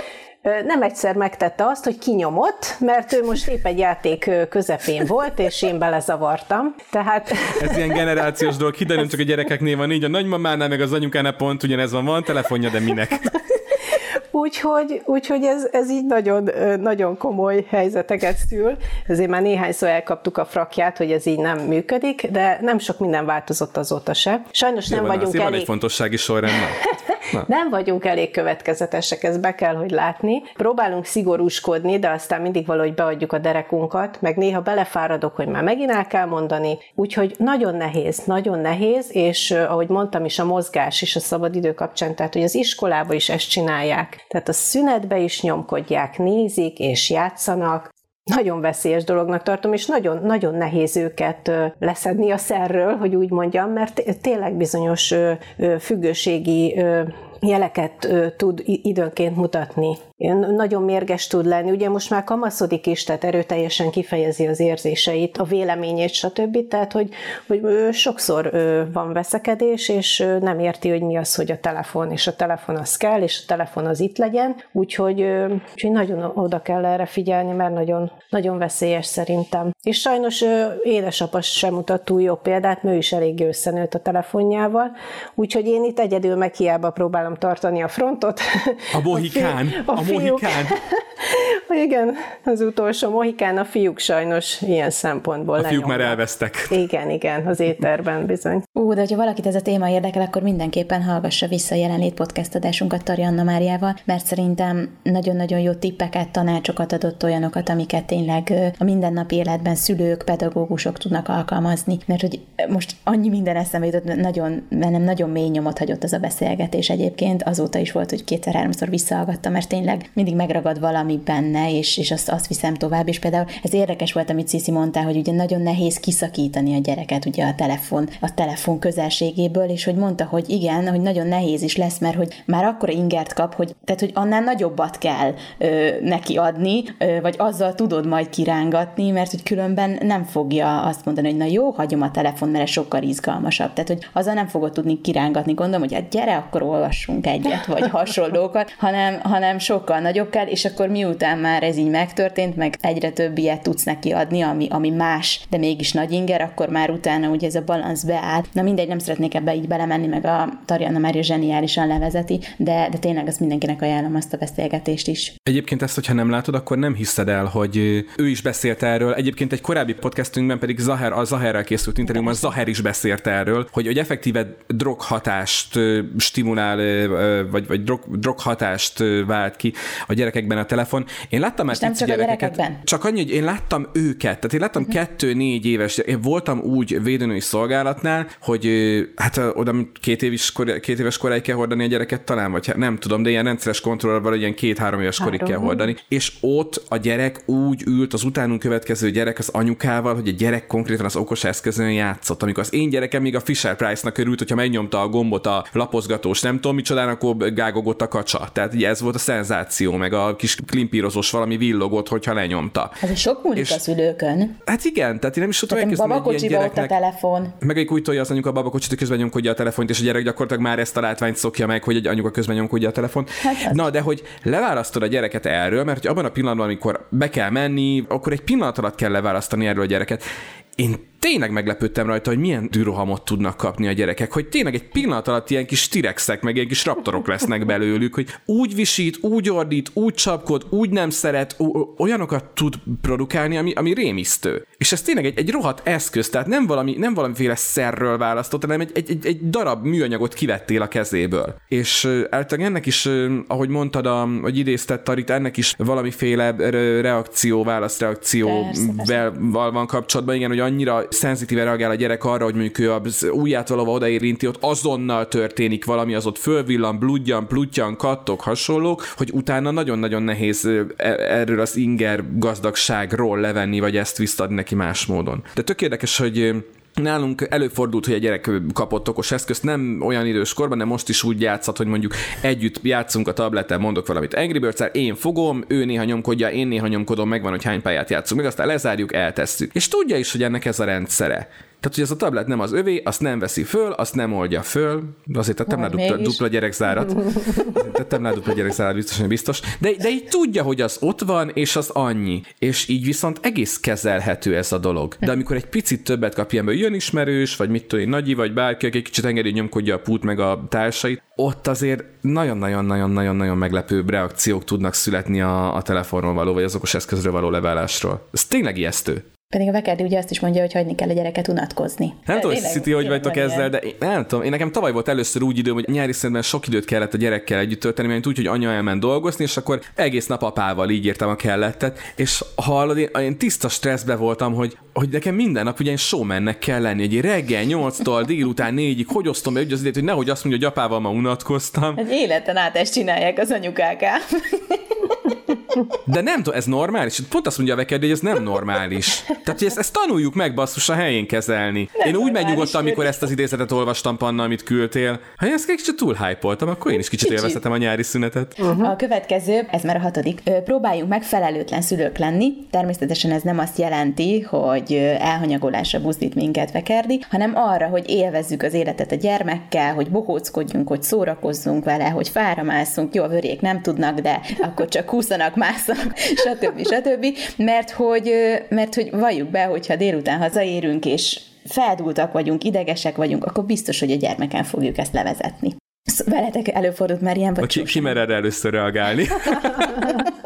nem egyszer megtette azt, hogy kinyomott, mert ő most épp egy játék közepén volt, és én belezavartam. Tehát... Ez ilyen generációs dolog, kiderül csak a gyerekeknél van így, a nagymamánál meg az anyukánál pont ugyanez van, van telefonja, de minek? [LAUGHS] Úgyhogy, úgyhogy ez, ez így nagyon, nagyon komoly helyzeteket szül. Ezért már néhányszor elkaptuk a frakját, hogy ez így nem működik, de nem sok minden változott azóta se. Sajnos nem van, vagyunk elég... Van egy fontossági sorrend. [LAUGHS] Na. Nem vagyunk elég következetesek, ezt be kell, hogy látni. Próbálunk szigorúskodni, de aztán mindig valahogy beadjuk a derekunkat, meg néha belefáradok, hogy már megint el kell mondani. Úgyhogy nagyon nehéz, nagyon nehéz, és ahogy mondtam is, a mozgás is a szabadidő kapcsán, tehát hogy az iskolába is ezt csinálják. Tehát a szünetbe is nyomkodják, nézik és játszanak, nagyon veszélyes dolognak tartom, és nagyon, nagyon nehéz őket leszedni a szerről, hogy úgy mondjam, mert tényleg bizonyos függőségi jeleket tud időnként mutatni nagyon mérges tud lenni. Ugye most már kamaszodik is, tehát erőteljesen kifejezi az érzéseit, a véleményét, stb. Tehát, hogy, hogy sokszor van veszekedés, és nem érti, hogy mi az, hogy a telefon, és a telefon az kell, és a telefon az itt legyen. Úgyhogy, úgyhogy nagyon oda kell erre figyelni, mert nagyon, nagyon veszélyes szerintem. És sajnos édesapa sem mutat túl jó példát, mert ő is elég összenőtt a telefonjával, úgyhogy én itt egyedül meg hiába próbálom tartani a frontot. A bohikán, a, a, a mohikán. [LAUGHS] Igen, az utolsó mohikán, a fiúk sajnos ilyen szempontból A fiúk lenyomnak. már elvesztek. Igen, igen, az éterben bizony. Ú, de hogyha valakit ez a téma érdekel, akkor mindenképpen hallgassa vissza a jelenlét podcast adásunkat Tarjanna Máriával, mert szerintem nagyon-nagyon jó tippeket, tanácsokat adott olyanokat, amiket tényleg a mindennapi életben szülők, pedagógusok tudnak alkalmazni, mert hogy most annyi minden eszembe jutott, nagyon, nem nagyon mély nyomot hagyott az a beszélgetés egyébként, azóta is volt, hogy kétszer-háromszor visszahallgattam, mert tényleg mindig megragad valami benne, és, és azt, azt viszem tovább, és például ez érdekes volt, amit Cici mondta, hogy ugye nagyon nehéz kiszakítani a gyereket ugye a telefon, a telefon közelségéből, és hogy mondta, hogy igen, hogy nagyon nehéz is lesz, mert hogy már akkor ingert kap, hogy, tehát, hogy annál nagyobbat kell ö, neki adni, ö, vagy azzal tudod majd kirángatni, mert hogy különben nem fogja azt mondani, hogy na jó, hagyom a telefon, mert ez sokkal izgalmasabb. Tehát, hogy azzal nem fogod tudni kirángatni, gondolom, hogy hát gyere, akkor olvassunk egyet, vagy [LAUGHS] hasonlókat, hanem, hanem sokkal nagyobb kell, és akkor miután már ez így megtörtént, meg egyre több ilyet tudsz neki adni, ami, ami más, de mégis nagy inger, akkor már utána ugye ez a balansz beáll. Na mindegy, nem szeretnék ebbe így belemenni, meg a Tarjana Mária zseniálisan levezeti, de, de tényleg azt mindenkinek ajánlom azt a beszélgetést is. Egyébként ezt, hogyha nem látod, akkor nem hiszed el, hogy ő is beszélt erről. Egyébként egy korábbi podcastünkben pedig Zaher, a Zaherrel készült interjúban Zaher is beszélt erről, hogy, hogy effektíve droghatást stimulál, vagy, vagy drog, droghatást vált ki a gyerekekben a telefon. Én láttam már nem csak gyerekeket, a gyerekekben? Csak annyi, hogy én láttam őket, tehát én láttam uh-huh. kettő-négy éves, én voltam úgy védőnői szolgálatnál, hogy hát oda két, éves, kor, két éves koráig kell hordani a gyereket talán, vagy hát nem tudom, de ilyen rendszeres kontrollval ilyen két-három éves korig kell hordani. És ott a gyerek úgy ült, az utánunk következő gyerek az anyukával, hogy a gyerek konkrétan az okos eszközön játszott. Amikor az én gyerekem még a Fisher Price-nak örült, hogyha megnyomta a gombot a lapozgatós, nem tudom micsodának, akkor gágogott a kacsa. Tehát ugye ez volt a szenzáció, meg a kis klimpírozós valami villogott, hogyha lenyomta. Ez is sok múlik és, a szülőkön. Hát igen, tehát én nem is tudom elképzelni babakocsiba ott a telefon. Meg egy úgy tolja az anyuka a babakocsit, hogy közben nyomkodja a telefont, és a gyerek gyakorlatilag már ezt a látványt szokja meg, hogy egy anyuka közben nyomkodja a telefon. Hát Na, de hogy leválasztod a gyereket erről, mert hogy abban a pillanatban, amikor be kell menni, akkor egy pillanat alatt kell leválasztani erről a gyereket. Én tényleg meglepődtem rajta, hogy milyen dűrohamot tudnak kapni a gyerekek, hogy tényleg egy pillanat alatt ilyen kis tirexek, meg ilyen kis raptorok lesznek belőlük, hogy úgy visít, úgy ordít, úgy csapkod, úgy nem szeret, olyanokat tud produkálni, ami, ami rémisztő. És ez tényleg egy, egy rohadt eszköz, tehát nem, valami, nem valamiféle szerről választott, hanem egy, egy, egy, egy darab műanyagot kivettél a kezéből. És általában ennek is, ahogy mondtad, a, hogy idézted Tarit, ennek is valamiféle reakció, válaszreakcióval van kapcsolatban, igen, hogy annyira szenzitíve reagál a gyerek arra, hogy mondjuk ő az ujjától, ahova odaérinti, ott azonnal történik valami, az ott fölvillan, bludjan, plutyan, kattok, hasonlók, hogy utána nagyon-nagyon nehéz e, erről az inger gazdagságról levenni, vagy ezt visszadni neki más módon. De tök érdekes, hogy Nálunk előfordult, hogy a gyerek kapott okos eszközt, nem olyan idős korban, de most is úgy játszott, hogy mondjuk együtt játszunk a tableten, mondok valamit Angry birds én fogom, ő néha nyomkodja, én néha nyomkodom, megvan, hogy hány pályát játszunk, meg aztán lezárjuk, eltesszük. És tudja is, hogy ennek ez a rendszere. Tehát, hogy ez a tablet nem az övé, azt nem veszi föl, azt nem oldja föl. Azért tettem rá dupla, dupla gyerekzárat. Azért tettem rá dupla gyerekzárat, biztos, hogy biztos. De, de így tudja, hogy az ott van, és az annyi. És így viszont egész kezelhető ez a dolog. De amikor egy picit többet kap ilyenből, jön ismerős, vagy mit tudom Nagyi, vagy bárki, aki egy kicsit engedi, nyomkodja a pút meg a társait, ott azért nagyon-nagyon-nagyon-nagyon-nagyon meglepő reakciók tudnak születni a, a telefonról való, vagy az okos eszközről való leválásról. Ez tényleg ijesztő. Pedig a Vekerdi ugye azt is mondja, hogy hagyni kell a gyereket unatkozni. Nem tudom, City, hogy vagytok ezzel, de én, nem tudom, én nekem tavaly volt először úgy időm, hogy nyári szintben sok időt kellett a gyerekkel együtt tölteni, mert úgy, hogy anya elment dolgozni, és akkor egész nap apával így írtam a kellettet, és hallod, én, én tiszta stresszbe voltam, hogy, hogy nekem minden nap ugye showmannek kell lenni, egy reggel 8-tól délután 4-ig, hogy osztom be az időt, hogy nehogy azt mondja, hogy apával ma unatkoztam. Egy életen át ezt csinálják az anyukák de nem tudom, ez normális? Pont azt mondja a Vekerdi, hogy ez nem normális. Tehát, hogy ezt, ezt tanuljuk meg basszus a helyén kezelni. Nem én úgy megnyugodtam, amikor ezt az idézetet olvastam, Panna, amit küldtél. Ha én ezt kicsit túl hype akkor én is kicsit, kicsit. élvezhetem a nyári szünetet. Uh-huh. A következő, ez már a hatodik, próbáljunk meg felelőtlen szülők lenni. Természetesen ez nem azt jelenti, hogy elhanyagolásra buzdít minket Vekerdi, hanem arra, hogy élvezzük az életet a gyermekkel, hogy bohóckodjunk, hogy szórakozzunk vele, hogy fáramászunk. Jó, a vörék nem tudnak, de akkor csak húszanak, másznak, [LAUGHS] stb. stb. Mert hogy, mert hogy valljuk be, hogyha délután hazaérünk, és feldultak vagyunk, idegesek vagyunk, akkor biztos, hogy a gyermeken fogjuk ezt levezetni. Veletek előfordult már ilyen, vagy ki, ki mer erre először reagálni? [LAUGHS]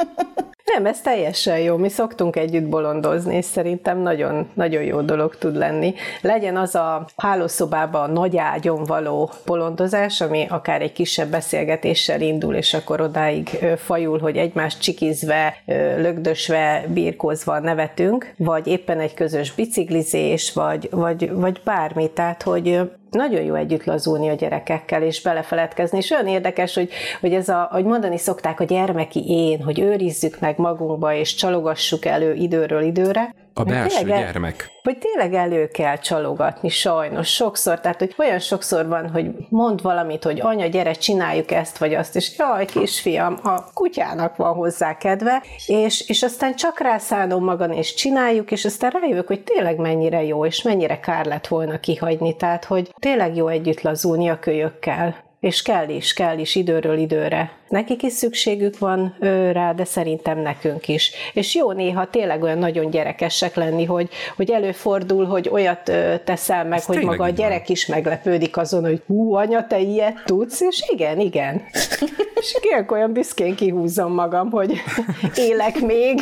Nem, ez teljesen jó. Mi szoktunk együtt bolondozni, és szerintem nagyon, nagyon jó dolog tud lenni. Legyen az a hálószobában nagy ágyon való bolondozás, ami akár egy kisebb beszélgetéssel indul, és akkor odáig fajul, hogy egymást csikizve, lögdösve, birkózva nevetünk, vagy éppen egy közös biciklizés, vagy, vagy, vagy bármi. Tehát, hogy nagyon jó együtt lazulni a gyerekekkel, és belefeledkezni, és olyan érdekes, hogy, hogy ez a, hogy mondani szokták, a gyermeki én, hogy őrizzük meg magunkba, és csalogassuk elő időről időre, a belső tényleg, gyermek. Hogy tényleg elő kell csalogatni, sajnos, sokszor. Tehát, hogy olyan sokszor van, hogy mond valamit, hogy anya, gyere, csináljuk ezt vagy azt, és jaj, kisfiam, a kutyának van hozzá kedve, és, és aztán csak rászállom magam, és csináljuk, és aztán rájövök, hogy tényleg mennyire jó, és mennyire kár lett volna kihagyni. Tehát, hogy tényleg jó együtt lazulni a kölyökkel. És kell is, kell is időről időre. Nekik is szükségük van rá, de szerintem nekünk is. És jó néha tényleg olyan nagyon gyerekesek lenni, hogy, hogy előfordul, hogy olyat teszel meg, Ez hogy maga a gyerek van. is meglepődik azon, hogy hú, anya, te ilyet tudsz, és igen, igen. [LAUGHS] és ilyenkor olyan büszkén kihúzom magam, hogy [LAUGHS] élek még,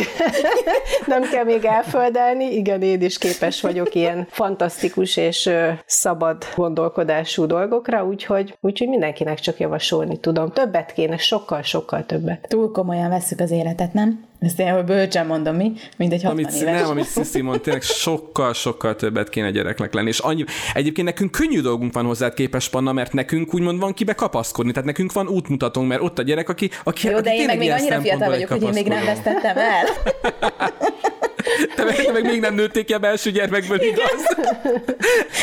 [LAUGHS] nem kell még elföldelni, igen, én is képes vagyok ilyen fantasztikus és szabad gondolkodású dolgokra, úgyhogy, úgyhogy mindenkinek csak javasolni tudom. Többet kéne, so sokkal-sokkal többet. Túl komolyan veszük az életet, nem? Ezt én bölcsen mondom mi, mint egy 60 amit, éves. Nem, amit Sziszi mond, tényleg sokkal-sokkal többet kéne gyereknek lenni. És annyi, egyébként nekünk könnyű dolgunk van hozzá képes, Panna, mert nekünk úgymond van kibe kapaszkodni, tehát nekünk van útmutatónk, mert ott a gyerek, aki, aki Jó, de aki én meg még annyira fiatal vagyok, hogy én még nem vesztettem el. [LAUGHS] Te meg, te meg még nem nőtték ki a belső gyermekből, igaz?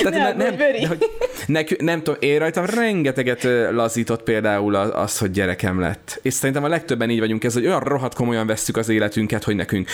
Tehát nem, nem, nem, hogy nek, nem tudom, én rajtam rengeteget lazított például az, hogy gyerekem lett. És szerintem a legtöbben így vagyunk ez, hogy olyan rohadt komolyan vesszük az életünket, hogy nekünk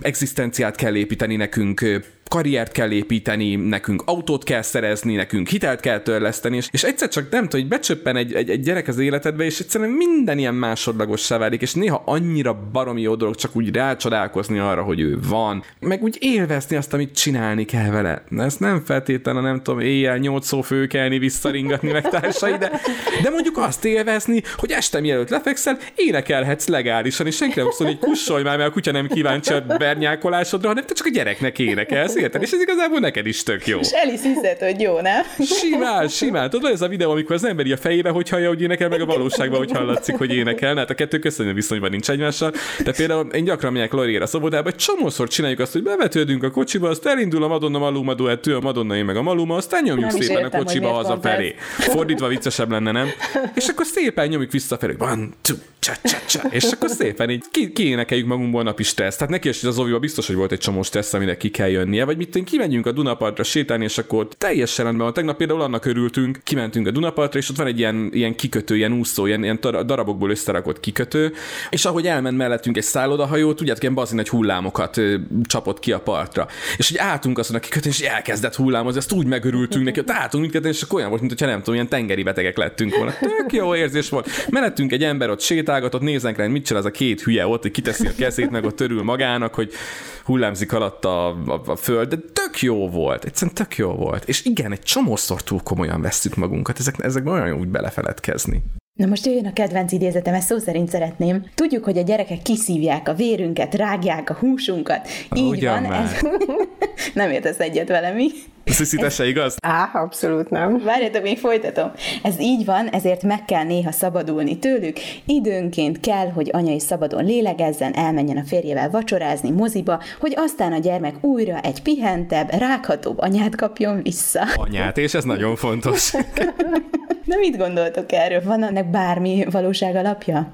egzisztenciát kell építeni, nekünk karriert kell építeni, nekünk autót kell szerezni, nekünk hitelt kell törleszteni, és, és egyszer csak nem tudom, hogy becsöppen egy, egy, egy gyerek az életedbe, és egyszerűen minden ilyen másodlagossá válik, és néha annyira baromi jó dolog csak úgy rácsodálkozni arra, hogy ő van, meg úgy élvezni azt, amit csinálni kell vele. Ezt nem feltétlenül, nem tudom, éjjel nyolc szó főkelni, visszaringatni meg társai, de, de mondjuk azt élvezni, hogy este mielőtt lefekszel, énekelhetsz legálisan, és senki nem szól, hogy kussolj már, mert a kutya nem kíváncsi a bernyákolásodra, hanem te csak a gyereknek énekelsz, érted? És ez igazából neked is tök jó. És el is hiszed, hogy jó, nem? Simán, simán. Tudod, ez a videó, amikor az ember a fejébe, hogy hallja, hogy énekel, meg a valóságban, hogy hallatszik, hogy énekel. Hát a kettő köszönő viszonyban nincs egymással. De például én gyakran megyek Loriér a szobodába, egy csomószor csináljuk azt, hogy bevetődünk a kocsiba, azt elindul a Madonna Maluma duett, a Madonna én meg a Maluma, aztán nyomjuk nem szépen értem, a kocsiba hazafelé. Fordítva viccesebb lenne, nem? És akkor szépen nyomjuk visszafelé. One, two, csa, csa, csa. És akkor szépen így ki, kiénekeljük magunkból napi stressz. Tehát neki is az Oviba biztos, hogy volt egy csomó stressz, aminek ki kell jönnie. Vagy mit kimegyünk a Dunapartra sétálni, és akkor teljesen rendben van. Tegnap például annak örültünk, kimentünk a Dunapartra, és ott van egy ilyen, ilyen kikötő, ilyen úszó, ilyen, ilyen darabokból összerakott kikötő, és ahogy elment mellettünk egy szállodahajó, tudjátok, ilyen bazin egy hullámokat ö, csapott ki a partra. És hogy álltunk azon a kikötőn, és elkezdett hullámozni, ezt úgy megörültünk neki, hogy álltunk mindketten, és akkor olyan volt, mintha nem tudom, ilyen tengeri betegek lettünk volna. Tök jó érzés volt. Mellettünk egy ember ott sétálgatott, nézzenk rá, mit csinál az a két hülye ott, hogy kiteszi a kezét, meg ott törül magának, hogy hullámzik alatt a, a, a föld, de tök jó volt, egyszerűen tök jó volt. És igen, egy csomószor túl komolyan vesszük magunkat, ezek, ezek olyan jó úgy belefeledkezni. Na most jöjjön a kedvenc idézetem, ezt szó szerint szeretném. Tudjuk, hogy a gyerekek kiszívják a vérünket, rágják a húsunkat. Így Ugyan van. Már. Ez... [LAUGHS] nem értesz egyet vele, mi? Ez se igaz? Á, abszolút nem. Várjatok, még folytatom. Ez így van, ezért meg kell néha szabadulni tőlük. Időnként kell, hogy anya is szabadon lélegezzen, elmenjen a férjével vacsorázni, moziba, hogy aztán a gyermek újra egy pihentebb, rághatóbb anyát kapjon vissza. Anyát, és ez nagyon fontos. [LAUGHS] De mit gondoltok erről? Van ennek bármi valóság alapja?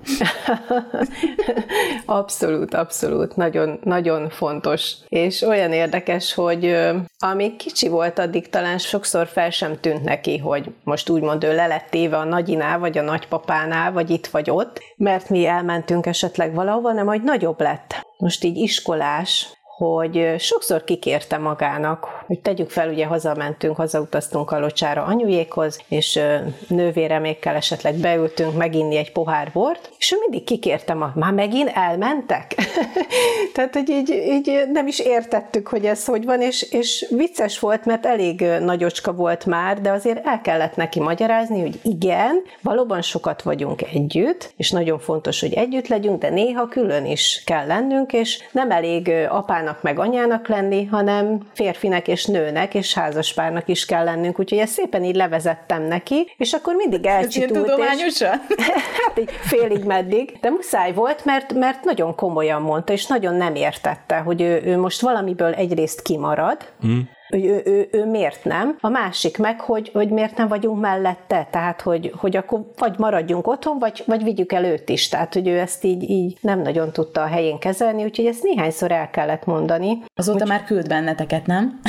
[LAUGHS] abszolút, abszolút. Nagyon, nagyon fontos. És olyan érdekes, hogy amíg kicsi volt, addig talán sokszor fel sem tűnt neki, hogy most úgymond ő le lett téve a nagyinál, vagy a nagypapánál, vagy itt vagy ott, mert mi elmentünk esetleg valahova, nem, hogy nagyobb lett. Most így iskolás, hogy sokszor kikérte magának, hogy tegyük fel, ugye hazamentünk, hazautaztunk a locsára anyujékhoz, és nővéremékkel esetleg beültünk meginni egy pohár bort, és ő mindig kikérte magát, már megint elmentek? [LAUGHS] Tehát, hogy így, így nem is értettük, hogy ez hogy van, és, és vicces volt, mert elég nagyocska volt már, de azért el kellett neki magyarázni, hogy igen, valóban sokat vagyunk együtt, és nagyon fontos, hogy együtt legyünk, de néha külön is kell lennünk, és nem elég apának apának meg anyának lenni, hanem férfinek és nőnek és házaspárnak is kell lennünk. Úgyhogy ezt szépen így levezettem neki, és akkor mindig elcsitult. Ez és, [LAUGHS] hát így félig meddig, de muszáj volt, mert, mert nagyon komolyan mondta, és nagyon nem értette, hogy ő, ő most valamiből egyrészt kimarad, hmm hogy ő, ő, ő miért nem, a másik meg, hogy, hogy miért nem vagyunk mellette, tehát hogy, hogy akkor vagy maradjunk otthon, vagy, vagy vigyük el őt is, tehát hogy ő ezt így, így nem nagyon tudta a helyén kezelni, úgyhogy ezt néhányszor el kellett mondani. Azóta hogy... már küld benneteket, nem?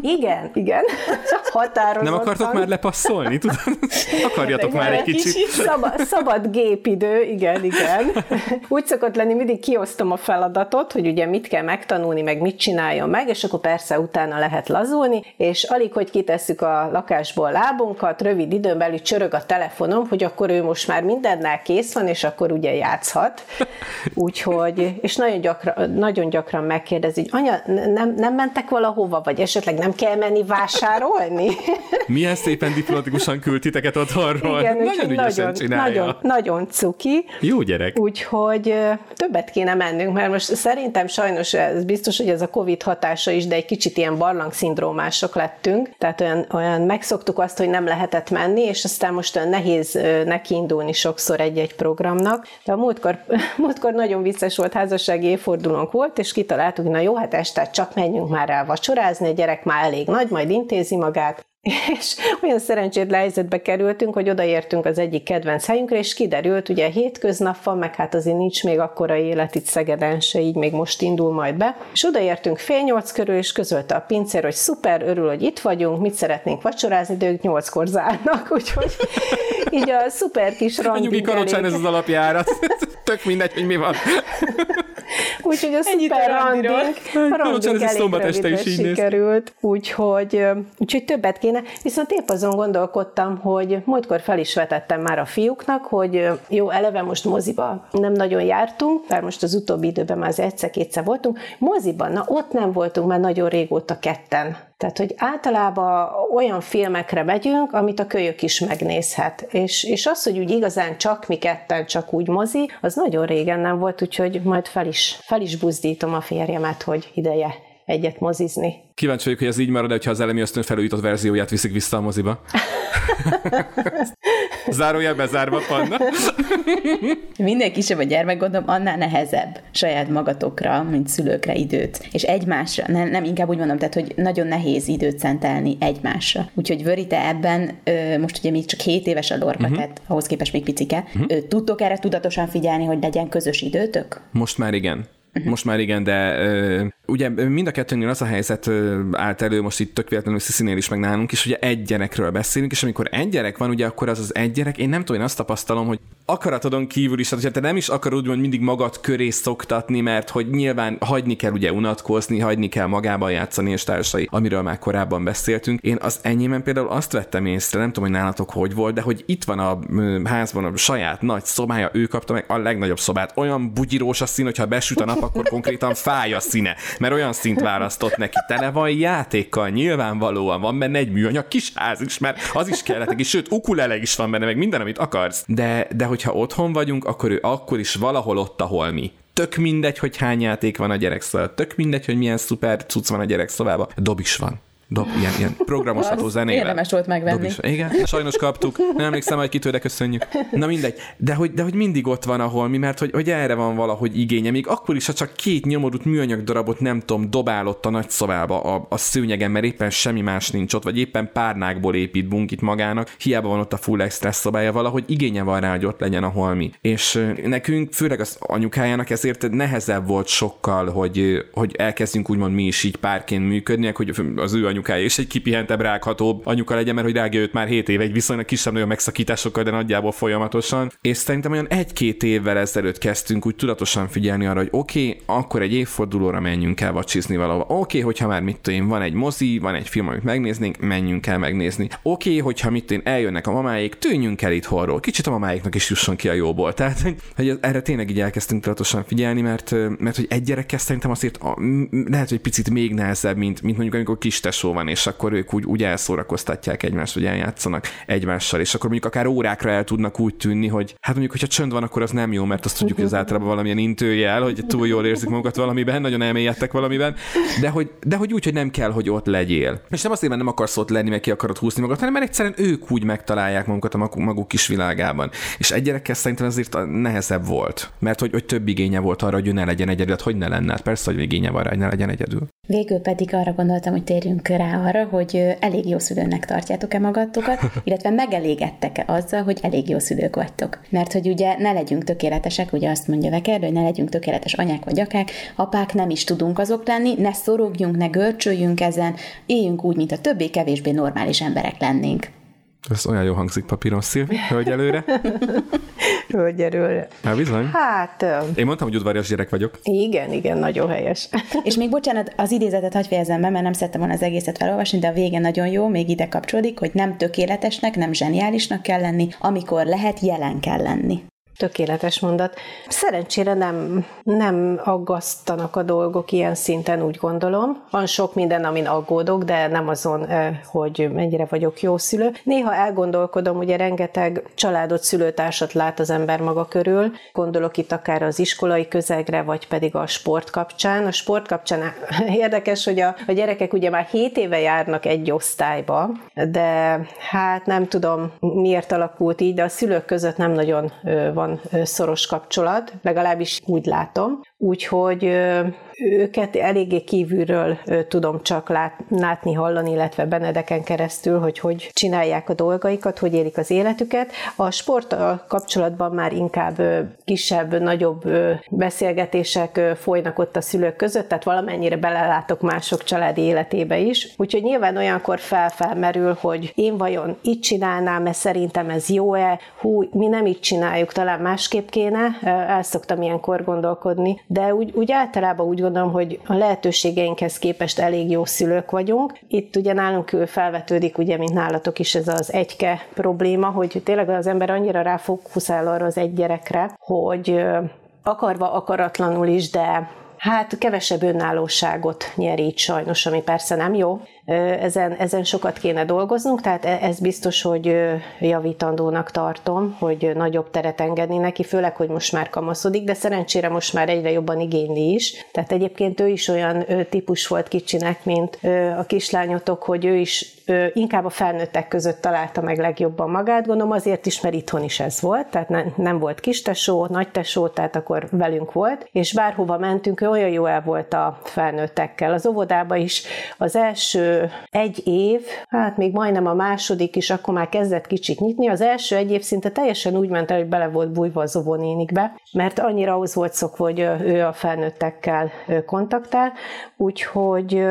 Igen, [LAUGHS] igen. Határozottan. Nem akartok már lepasszolni? Tudod? [LAUGHS] Akarjatok már egy kicsit. kicsit. Szabad, szabad gépidő, igen, igen. [LAUGHS] Úgy szokott lenni, mindig kiosztom a feladatot, hogy ugye mit kell megtanulni, meg mit csináljon meg, és akkor persze utána lehet lazulni, és alig, hogy kitesszük a lakásból lábunkat, rövid időn belül csörög a telefonom, hogy akkor ő most már mindennel kész van, és akkor ugye játszhat. Úgyhogy, és nagyon gyakran, nagyon gyakran megkérdezi, hogy anya, nem, nem mentek valahova, vagy esetleg nem kell menni vásárolni? [LAUGHS] Milyen szépen diplomatikusan küld titeket otthonról. Igen, nagyon nagyon, nagyon, nagyon cuki. Jó gyerek. Úgyhogy többet kéne mennünk, mert most szerintem sajnos ez biztos, hogy ez a Covid hatása is, de egy kicsit ilyen barlang szindrómások lettünk, tehát olyan, olyan megszoktuk azt, hogy nem lehetett menni, és aztán most olyan nehéz nekiindulni sokszor egy-egy programnak. De a múltkor, [LAUGHS] múltkor nagyon vicces volt, házassági évfordulónk volt, és kitaláltuk, hogy na jó, hát este csak menjünk már el vacsorázni, a gyerek már elég nagy, majd intézi magát, [LAUGHS] és olyan szerencsét helyzetbe kerültünk, hogy odaértünk az egyik kedvenc helyünkre, és kiderült, ugye hétköznap van, meg hát azért nincs még akkora élet itt Szegeden se, így még most indul majd be. És odaértünk fél nyolc körül, és közölte a pincér, hogy szuper, örül, hogy itt vagyunk, mit szeretnénk vacsorázni, de ők nyolckor zárnak, [LAUGHS] úgyhogy így a szuper kis randi. A nyugi ez az alapjárat. [LAUGHS] Tök mindegy, hogy mi van. Úgyhogy a szuper randink, a randink elég rövidre sikerült, úgyhogy, úgyhogy többet kéne. Viszont épp azon gondolkodtam, hogy múltkor fel is vetettem már a fiúknak, hogy jó, eleve most moziba nem nagyon jártunk, mert most az utóbbi időben már az egyszer-kétszer voltunk. Moziban, na ott nem voltunk már nagyon régóta ketten. Tehát, hogy általában olyan filmekre megyünk, amit a kölyök is megnézhet. És, és az, hogy úgy igazán csak mi ketten, csak úgy mozi, az nagyon régen nem volt, úgyhogy majd fel is, fel is buzdítom a férjemet, hogy ideje egyet mozizni. Kíváncsi vagyok, hogy ez így marad, ha az elemi ösztön felújított verzióját viszik vissza a moziba. [LAUGHS] Zárójel bezárva, Panna. Minden kisebb a gyermek, gondolom, annál nehezebb saját magatokra, mint szülőkre időt. És egymásra, nem, nem inkább úgy mondom, tehát, hogy nagyon nehéz időt szentelni egymásra. Úgyhogy Vöri, te ebben, most ugye még csak 7 éves a Lorca, uh-huh. tehát ahhoz képest még picike, uh-huh. tudtok erre tudatosan figyelni, hogy legyen közös időtök? Most már igen. [LAUGHS] Most már igen, de ö, ugye mind a kettőnél az a helyzet ö, állt elő, most itt tök véletlenül Sziszinél is, meg nálunk is, ugye egy gyerekről beszélünk, és amikor egy gyerek van, ugye akkor az az egy gyerek, én nem tudom, én azt tapasztalom, hogy akaratodon kívül is, tehát te nem is akarod úgymond mindig magad köré szoktatni, mert hogy nyilván hagyni kell ugye unatkozni, hagyni kell magában játszani és társai, amiről már korábban beszéltünk. Én az enyémben például azt vettem észre, nem tudom, hogy nálatok hogy volt, de hogy itt van a házban a saját nagy szobája, ő kapta meg a legnagyobb szobát. Olyan bugyirós a szín, hogyha besüt a nap, [LAUGHS] akkor konkrétan fáj a színe, mert olyan szint választott neki. Tele van játékkal, nyilvánvalóan van benne egy műanyag kis ház is, mert az is kellett, és sőt, ukulele is van benne, meg minden, amit akarsz. De, de hogyha otthon vagyunk, akkor ő akkor is valahol ott, ahol mi tök mindegy, hogy hány játék van a gyerek tök mindegy, hogy milyen szuper cucc van a gyerek szobában, dob is van dob, ilyen, ilyen programozható zenével. Érdemes volt megvenni. Dob is. Igen, sajnos kaptuk. Nem emlékszem, hogy kitől, de köszönjük. Na mindegy. De hogy, de hogy mindig ott van, ahol mi, mert hogy, hogy erre van valahogy igénye. Még akkor is, ha csak két nyomorult műanyag darabot, nem tudom, dobálott a nagy szobába a, a szőnyegen, mert éppen semmi más nincs ott, vagy éppen párnákból épít bunkit magának, hiába van ott a full extra szobája, valahogy igénye van rá, hogy ott legyen a holmi. És nekünk, főleg az anyukájának ezért nehezebb volt sokkal, hogy, hogy elkezdjünk úgymond mi is így párként működni, hogy az ő anyukája anyukája, és egy kipihentebb, rághatóbb anyuka legyen, mert hogy rágja őt már 7 éve egy viszonylag kisebb nagyon megszakításokkal, de nagyjából folyamatosan. És szerintem olyan egy-két évvel ezelőtt kezdtünk úgy tudatosan figyelni arra, hogy oké, okay, akkor egy évfordulóra menjünk el vacsizni valahova. Oké, okay, hogyha már mit tudom van egy mozi, van egy film, amit megnéznénk, menjünk el megnézni. Oké, okay, hogyha mit én eljönnek a mamáik, tűnjünk el itthonról. Kicsit a mamáiknak is jusson ki a jóból. Tehát, hogy erre tényleg így elkezdtünk tudatosan figyelni, mert, mert hogy egy gyerekkel szerintem azért a, lehet, hogy picit még nehezebb, mint, mint mondjuk amikor kis tesó van, és akkor ők úgy, úgy elszórakoztatják egymást, vagy eljátszanak egymással, és akkor mondjuk akár órákra el tudnak úgy tűnni, hogy hát mondjuk, hogyha csönd van, akkor az nem jó, mert azt tudjuk, hogy az általában valamilyen intőjel, hogy túl jól érzik magukat valamiben, nagyon elmélyedtek valamiben, de hogy, de hogy úgy, hogy nem kell, hogy ott legyél. És nem azért, mert nem akarsz ott lenni, meg ki akarod húzni magad, hanem mert egyszerűen ők úgy megtalálják magukat a maguk, kis világában. És egy gyerekkel szerintem azért nehezebb volt, mert hogy, hogy több igénye volt arra, hogy ő ne legyen egyedül, hát hogy ne lenne, hát persze, hogy igénye van rá, hogy ne legyen egyedül. Végül pedig arra gondoltam, hogy térjünk rá arra, hogy elég jó szülőnek tartjátok-e magatokat, [LAUGHS] illetve megelégedtek-e azzal, hogy elég jó szülők vagytok. Mert hogy ugye ne legyünk tökéletesek, ugye azt mondja Vekerő, hogy ne legyünk tökéletes anyák vagy akák, apák nem is tudunk azok lenni, ne szorogjunk, ne görcsöljünk ezen, éljünk úgy, mint a többé kevésbé normális emberek lennénk. Ez olyan jó hangzik papíron, Szilvi, hölgy előre. [LAUGHS] hölgy előre. Hát bizony. Hát... Én mondtam, hogy udvarias gyerek vagyok. Igen, igen, nagyon helyes. [LAUGHS] És még bocsánat, az idézetet hagyj fejezem be, mert nem szerettem volna az egészet felolvasni, de a vége nagyon jó, még ide kapcsolódik, hogy nem tökéletesnek, nem zseniálisnak kell lenni, amikor lehet, jelen kell lenni. Tökéletes mondat. Szerencsére nem, nem aggasztanak a dolgok ilyen szinten, úgy gondolom. Van sok minden, amin aggódok, de nem azon, hogy mennyire vagyok jó szülő. Néha elgondolkodom, ugye rengeteg családot, szülőtársat lát az ember maga körül. Gondolok itt akár az iskolai közegre, vagy pedig a sport kapcsán. A sport kapcsán [LAUGHS] érdekes, hogy a, a gyerekek ugye már 7 éve járnak egy osztályba, de hát nem tudom miért alakult így, de a szülők között nem nagyon van szoros kapcsolat, legalábbis úgy látom. Úgyhogy őket eléggé kívülről tudom csak lát, látni, hallani, illetve Benedeken keresztül, hogy hogy csinálják a dolgaikat, hogy élik az életüket. A sporttal kapcsolatban már inkább kisebb, nagyobb beszélgetések folynak ott a szülők között, tehát valamennyire belelátok mások családi életébe is. Úgyhogy nyilván olyankor felfelmerül, hogy én vajon így csinálnám, mert szerintem ez jó-e, hú, mi nem így csináljuk, talán másképp kéne, el szoktam ilyenkor gondolkodni, de úgy, úgy általában úgy gondolom, hogy a lehetőségeinkhez képest elég jó szülők vagyunk. Itt ugye nálunk felvetődik, ugye, mint nálatok is ez az egyke probléma, hogy tényleg az ember annyira ráfókuszál arra az egy gyerekre, hogy akarva, akaratlanul is, de hát kevesebb önállóságot nyer így sajnos, ami persze nem jó, ezen, ezen sokat kéne dolgoznunk, tehát e, ez biztos, hogy javítandónak tartom, hogy nagyobb teret engedni neki, főleg, hogy most már kamaszodik, de szerencsére most már egyre jobban igényli is. Tehát egyébként ő is olyan típus volt kicsinek, mint a kislányotok, hogy ő is inkább a felnőttek között találta meg legjobban magát, gondolom azért is, mert itthon is ez volt, tehát ne, nem volt kistesó, nagytesó, tehát akkor velünk volt, és bárhova mentünk, ő olyan jó el volt a felnőttekkel. Az óvodába is az első egy év, hát még majdnem a második is, akkor már kezdett kicsit nyitni, az első egy év szinte teljesen úgy ment el, hogy bele volt bújva az óvónénikbe, mert annyira ahhoz volt szokva, hogy ő a felnőttekkel kontaktál, úgyhogy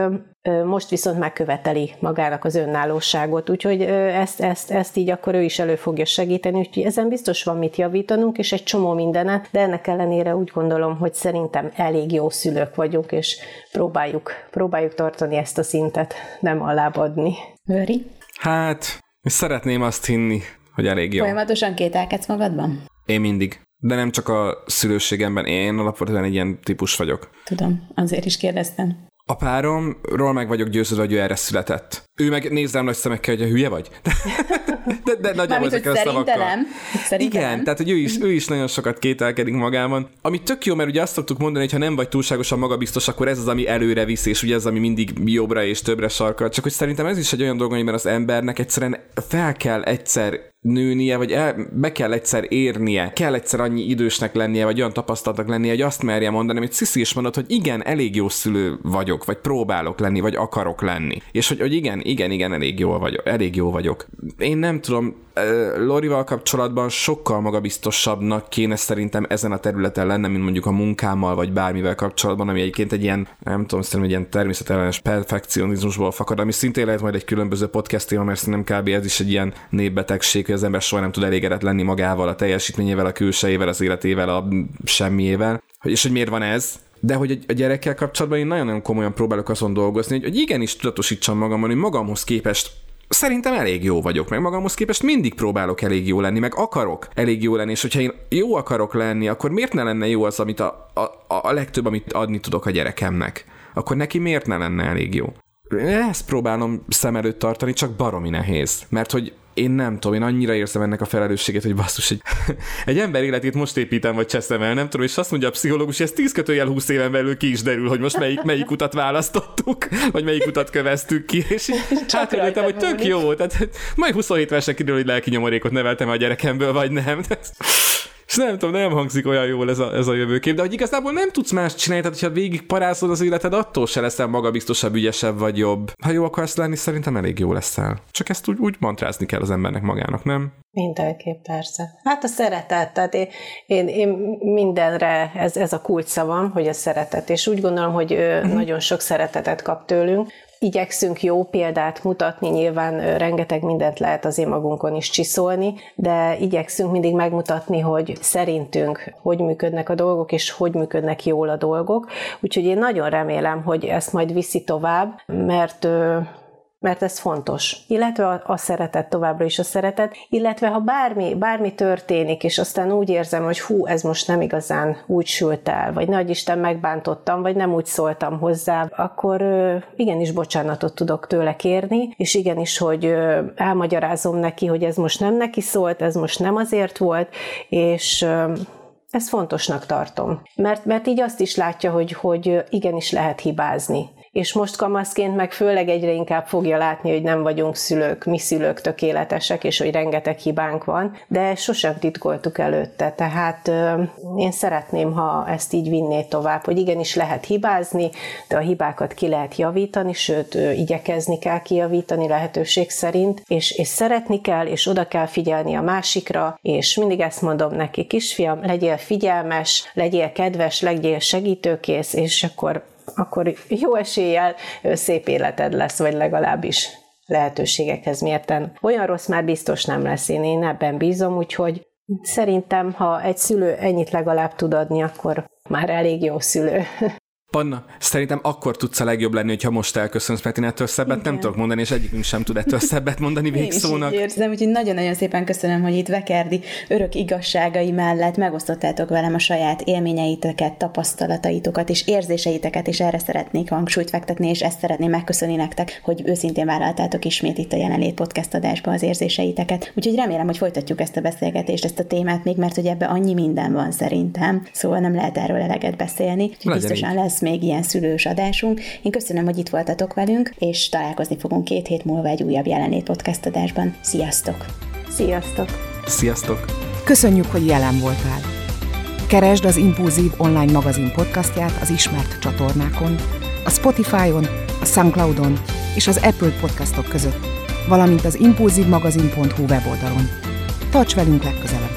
most viszont megköveteli magának az önállóságot, úgyhogy ezt, ezt, ezt így akkor ő is elő fogja segíteni, úgyhogy ezen biztos van mit javítanunk, és egy csomó mindenet, de ennek ellenére úgy gondolom, hogy szerintem elég jó szülők vagyunk, és próbáljuk, próbáljuk tartani ezt a szintet, nem alábbadni. Őri? Hát, szeretném azt hinni, hogy elég jó. Folyamatosan kételkedsz magadban? Én mindig. De nem csak a szülőségemben, én alapvetően egy ilyen típus vagyok. Tudom, azért is kérdeztem. A páromról meg vagyok győződve, hogy ő erre született. Ő meg néz rám nagy szemekkel, hogy a hülye vagy. De, de, de nagyjából ezekkel a szavakkal. Nem. Szerintem Igen, tehát hogy ő is, ő is nagyon sokat kételkedik magában. Ami tök jó, mert ugye azt szoktuk mondani, hogy ha nem vagy túlságosan magabiztos, akkor ez az, ami előre visz, és ugye ez, ami mindig jobbra és többre sarkal. Csak hogy szerintem ez is egy olyan dolog, amiben az embernek egyszerűen fel kell egyszer nőnie, vagy el, be kell egyszer érnie, kell egyszer annyi idősnek lennie, vagy olyan tapasztalatnak lennie, hogy azt merje mondani, amit Sziszi is mondott, hogy igen, elég jó szülő vagyok, vagy próbálok lenni, vagy akarok lenni. És hogy, hogy igen, igen, igen, elég jó vagyok, elég jó vagyok. Én nem tudom, Lorival kapcsolatban sokkal magabiztosabbnak kéne szerintem ezen a területen lenne, mint mondjuk a munkámmal, vagy bármivel kapcsolatban, ami egyébként egy ilyen, nem tudom, szerintem egy ilyen természetellenes perfekcionizmusból fakad, ami szintén lehet majd egy különböző podcast téma, mert szerintem kb. ez is egy ilyen népbetegség, hogy az ember soha nem tud elégedett lenni magával, a teljesítményével, a külsejével, az életével, a semmiével. És hogy miért van ez? De hogy a gyerekkel kapcsolatban én nagyon-nagyon komolyan próbálok azon dolgozni, hogy, igenis tudatosítsam magamon, hogy magamhoz képest szerintem elég jó vagyok, meg magamhoz képest mindig próbálok elég jó lenni, meg akarok elég jó lenni, és hogyha én jó akarok lenni, akkor miért ne lenne jó az, amit a, a, a legtöbb, amit adni tudok a gyerekemnek? Akkor neki miért ne lenne elég jó? Ezt próbálom szem előtt tartani, csak baromi nehéz. Mert hogy én nem tudom, én annyira érzem ennek a felelősséget, hogy basszus, egy, [LAUGHS] egy ember életét most építem, vagy cseszem el, nem tudom, és azt mondja a pszichológus, hogy ez 10 kötőjel 20 éven belül ki is derül, hogy most melyik, melyik utat választottuk, vagy melyik utat köveztük ki, és [LAUGHS] hátrajöttem, hogy tök jó, tehát majd 27 évesen kiderül, hogy lelki nyomorékot neveltem a gyerekemből, vagy nem. [LAUGHS] És nem tudom, nem hangzik olyan jól ez a, ez a jövőkép, de hogy igazából nem tudsz más csinálni, tehát hogyha végig parázod az életed, attól se leszel magabiztosabb, ügyesebb vagy jobb. Ha jó akarsz lenni, szerintem elég jó leszel. Csak ezt úgy, úgy mantrázni kell az embernek magának, nem? Mindenképp persze. Hát a szeretet, tehát én, én, én mindenre, ez, ez a kulcs szavam, hogy a szeretet, és úgy gondolom, hogy uh-huh. nagyon sok szeretetet kap tőlünk, igyekszünk jó példát mutatni, nyilván rengeteg mindent lehet azért magunkon is csiszolni, de igyekszünk mindig megmutatni, hogy szerintünk hogy működnek a dolgok, és hogy működnek jól a dolgok. Úgyhogy én nagyon remélem, hogy ezt majd viszi tovább, mert mert ez fontos. Illetve a, a szeretet továbbra is a szeretet, illetve ha bármi, bármi történik, és aztán úgy érzem, hogy hú, ez most nem igazán úgy sült el, vagy nagy Isten megbántottam, vagy nem úgy szóltam hozzá, akkor igenis bocsánatot tudok tőle kérni, és igenis, hogy elmagyarázom neki, hogy ez most nem neki szólt, ez most nem azért volt, és ezt fontosnak tartom. Mert, mert így azt is látja, hogy, hogy igenis lehet hibázni és most kamaszként meg főleg egyre inkább fogja látni, hogy nem vagyunk szülők, mi szülők tökéletesek, és hogy rengeteg hibánk van, de sosem titkoltuk előtte, tehát én szeretném, ha ezt így vinné tovább, hogy igenis lehet hibázni, de a hibákat ki lehet javítani, sőt, igyekezni kell kijavítani lehetőség szerint, és, és szeretni kell, és oda kell figyelni a másikra, és mindig ezt mondom neki, kisfiam, legyél figyelmes, legyél kedves, legyél segítőkész, és akkor akkor jó eséllyel szép életed lesz, vagy legalábbis lehetőségekhez mérten. Olyan rossz már biztos nem lesz, én, én ebben bízom, úgyhogy szerintem, ha egy szülő ennyit legalább tud adni, akkor már elég jó szülő. [LAUGHS] Panna, szerintem akkor tudsz a legjobb lenni, hogyha most elköszönsz, mert én ettől szebbet Igen. nem tudok mondani, és egyikünk sem tud ettől szebbet mondani végszónak. Én is érzem, úgyhogy nagyon-nagyon szépen köszönöm, hogy itt Vekerdi örök igazságai mellett megosztottátok velem a saját élményeiteket, tapasztalataitokat és érzéseiteket, és erre szeretnék hangsúlyt fektetni, és ezt szeretném megköszönni nektek, hogy őszintén vállaltátok ismét itt a jelenlét podcast adásba az érzéseiteket. Úgyhogy remélem, hogy folytatjuk ezt a beszélgetést, ezt a témát még, mert hogy ebbe annyi minden van szerintem, szóval nem lehet erről eleget beszélni. Úgyhogy biztosan lesz még ilyen szülős adásunk. Én köszönöm, hogy itt voltatok velünk, és találkozni fogunk két hét múlva egy újabb jelenlét podcast adásban. Sziasztok! Sziasztok! Sziasztok! Köszönjük, hogy jelen voltál! Keresd az Impulzív online magazin podcastját az ismert csatornákon, a Spotify-on, a Soundcloud-on és az Apple podcastok között, valamint az impulzívmagazin.hu weboldalon. Tarts velünk legközelebb!